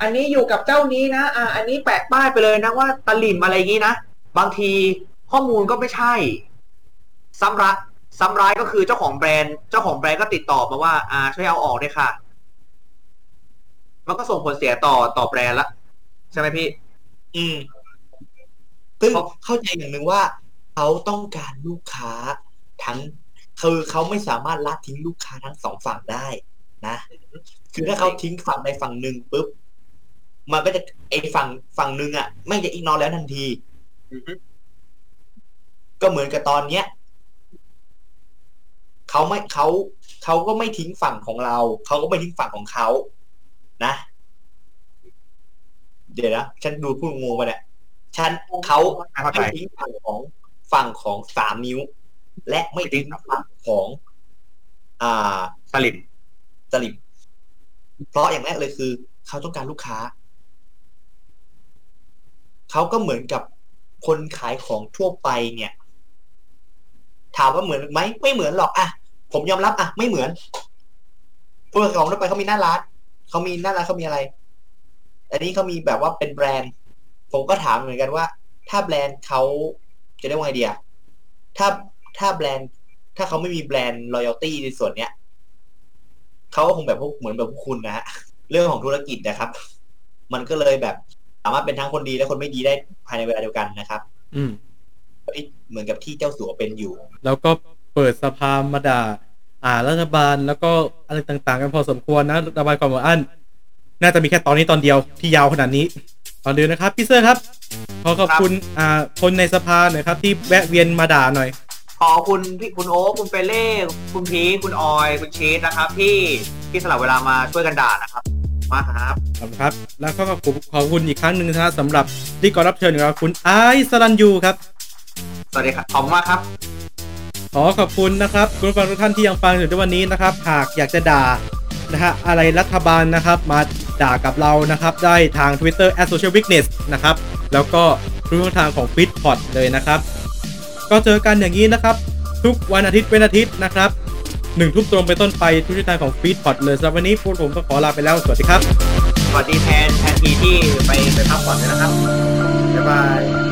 อันนี้อยู่กับเจ้านี้นะ อ่า อันนี้แปะป้ายไปเลยนะว่าตลิ่มอะไรอย่างนี้นะ บางทีข้อมูลก็ไม่ใช่ซ้ำร้าย ซ้ำร้ายก็คือเจ้าของแบรนด์เจ้าของแบรนด์ก็ติดต่อมาว่า อ่า ช่วยเอาออกด้วยค่ะ มันก็ส่งผลเสียต่อต่อแบรนด์ละใช่ไหมพี่ อืมซึ่งเพราะเข้าใจอย่างหนึ่งว่า เขาต้องการลูกค้าทั้งคือเขาไม่สามารถละทิ้งลูกค้าทั้งสองฝั่งได้นะคือถ้าเขาทิ้งฝั่งใดฝั่งหนึ่งปุ๊บมันก็จะไอฝั่งฝั่งหนึ่งอะ ไม่จะอีกนอแล้วทันที ก็เหมือนกับตอนเนี้ย เขาไม่เขาเขาก็ไม่ทิ้งฝั่งของเรา เขาก็ไม่ทิ้งฝั่งของเขานะ เดี๋ยวนะฉันดูพูดงงไปเนี่ยฉันเขาเข้าใจไม่ทิ้งฝั่งของฝั่งของสามนิ้ว และไม่ทิ้งฝั่งของ อ่าสลิมสลิมเพราะอย่างแรกเลยคือ เขาต้องการลูกค้า เขาก็เหมือนกับคนขายของทั่วไปเนี่ย ถามว่าเหมือนไหมไม่เหมือนหรอกอะ ผมยอมรับอะไม่เหมือนผู้ขายของทั่วไปเขามีหน้าร้านเขามีน่ารักเขามีอะไร อันนี้เขามีแบบว่าเป็นแบรนด์ ผมก็ถามเหมือนกันว่า ถ้าแบรนด์เขาจะเรียกว่าไงเดีย ถ้าถ้าแบรนด์ ถ้าเขาไม่มีแบรนด์ loyalty ในส่วนเนี้ยเขาก็คงแบบพวกเหมือนแบบพวกคุณนะฮะเรื่องของธุรกิจนะครับ มันก็เลยแบบสามารถเป็นทั้งคนดีและคนไม่ดีได้ภายในเวลาเดียวกันนะครับ อืมเหมือนกับที่เจ้าสัวเป็นอยู่ แล้วก็ เปิดสภามาด่า อ่ารัฐบาลแล้วก็อะไรต่าง ๆ กันพอสมควรนะระบายความอัดอั้นน่าจะมีแค่ตอนนี้ตอนเดียวที่ยาวขนาดนี้ตอนเดียวนะครับพี่เซอร์ครับ ขอขอบคุณอ่าคนในสภาหน่อยครับ ที่แวะเวียนมาด่าหน่อย ขอบคุณพี่คุณโอ๊คคุณเปเล่คุณพีคคุณออย คุณชีสนะครับ ที่ที่สละเวลามาช่วยกันด่านะครับมากครับขอบคุณครับ แล้วก็ขอบคุณขอบคุณอีกครั้งหนึ่งนะฮะสำหรับที่กรรับเชิญของเราคุณไอซ์สรันยูครับ สวัสดีครับขอบคุณมากครับ ขอขอบคุณนะครับคุณผู้ฟังทุกท่านที่ยังฟังอยู่ในวันนี้นะครับ หากอยากจะด่านะฮะอะไรรัฐบาลนะครับ มาด่ากับเรานะครับ ได้ทาง Twitter @social weakness นะครับ แล้วก็ทุกช่องทางของ f i t p o t เลยนะครับ ก็เจอกันอย่างนี้นะครับ ทุกวันอาทิตย์เป็นอาทิตย์นะครับหนึ่งทุ่มตรงไปต้นไปทุกช่องทางของ f i t p o t เลยสำหรับวันนี้พวกผมต้องขอลาไปแล้ว สวัสดีครับ สวัสดีแทนแทนทีที่ไปไปพักผ่อนด้วยนะครับบ๊ายบาย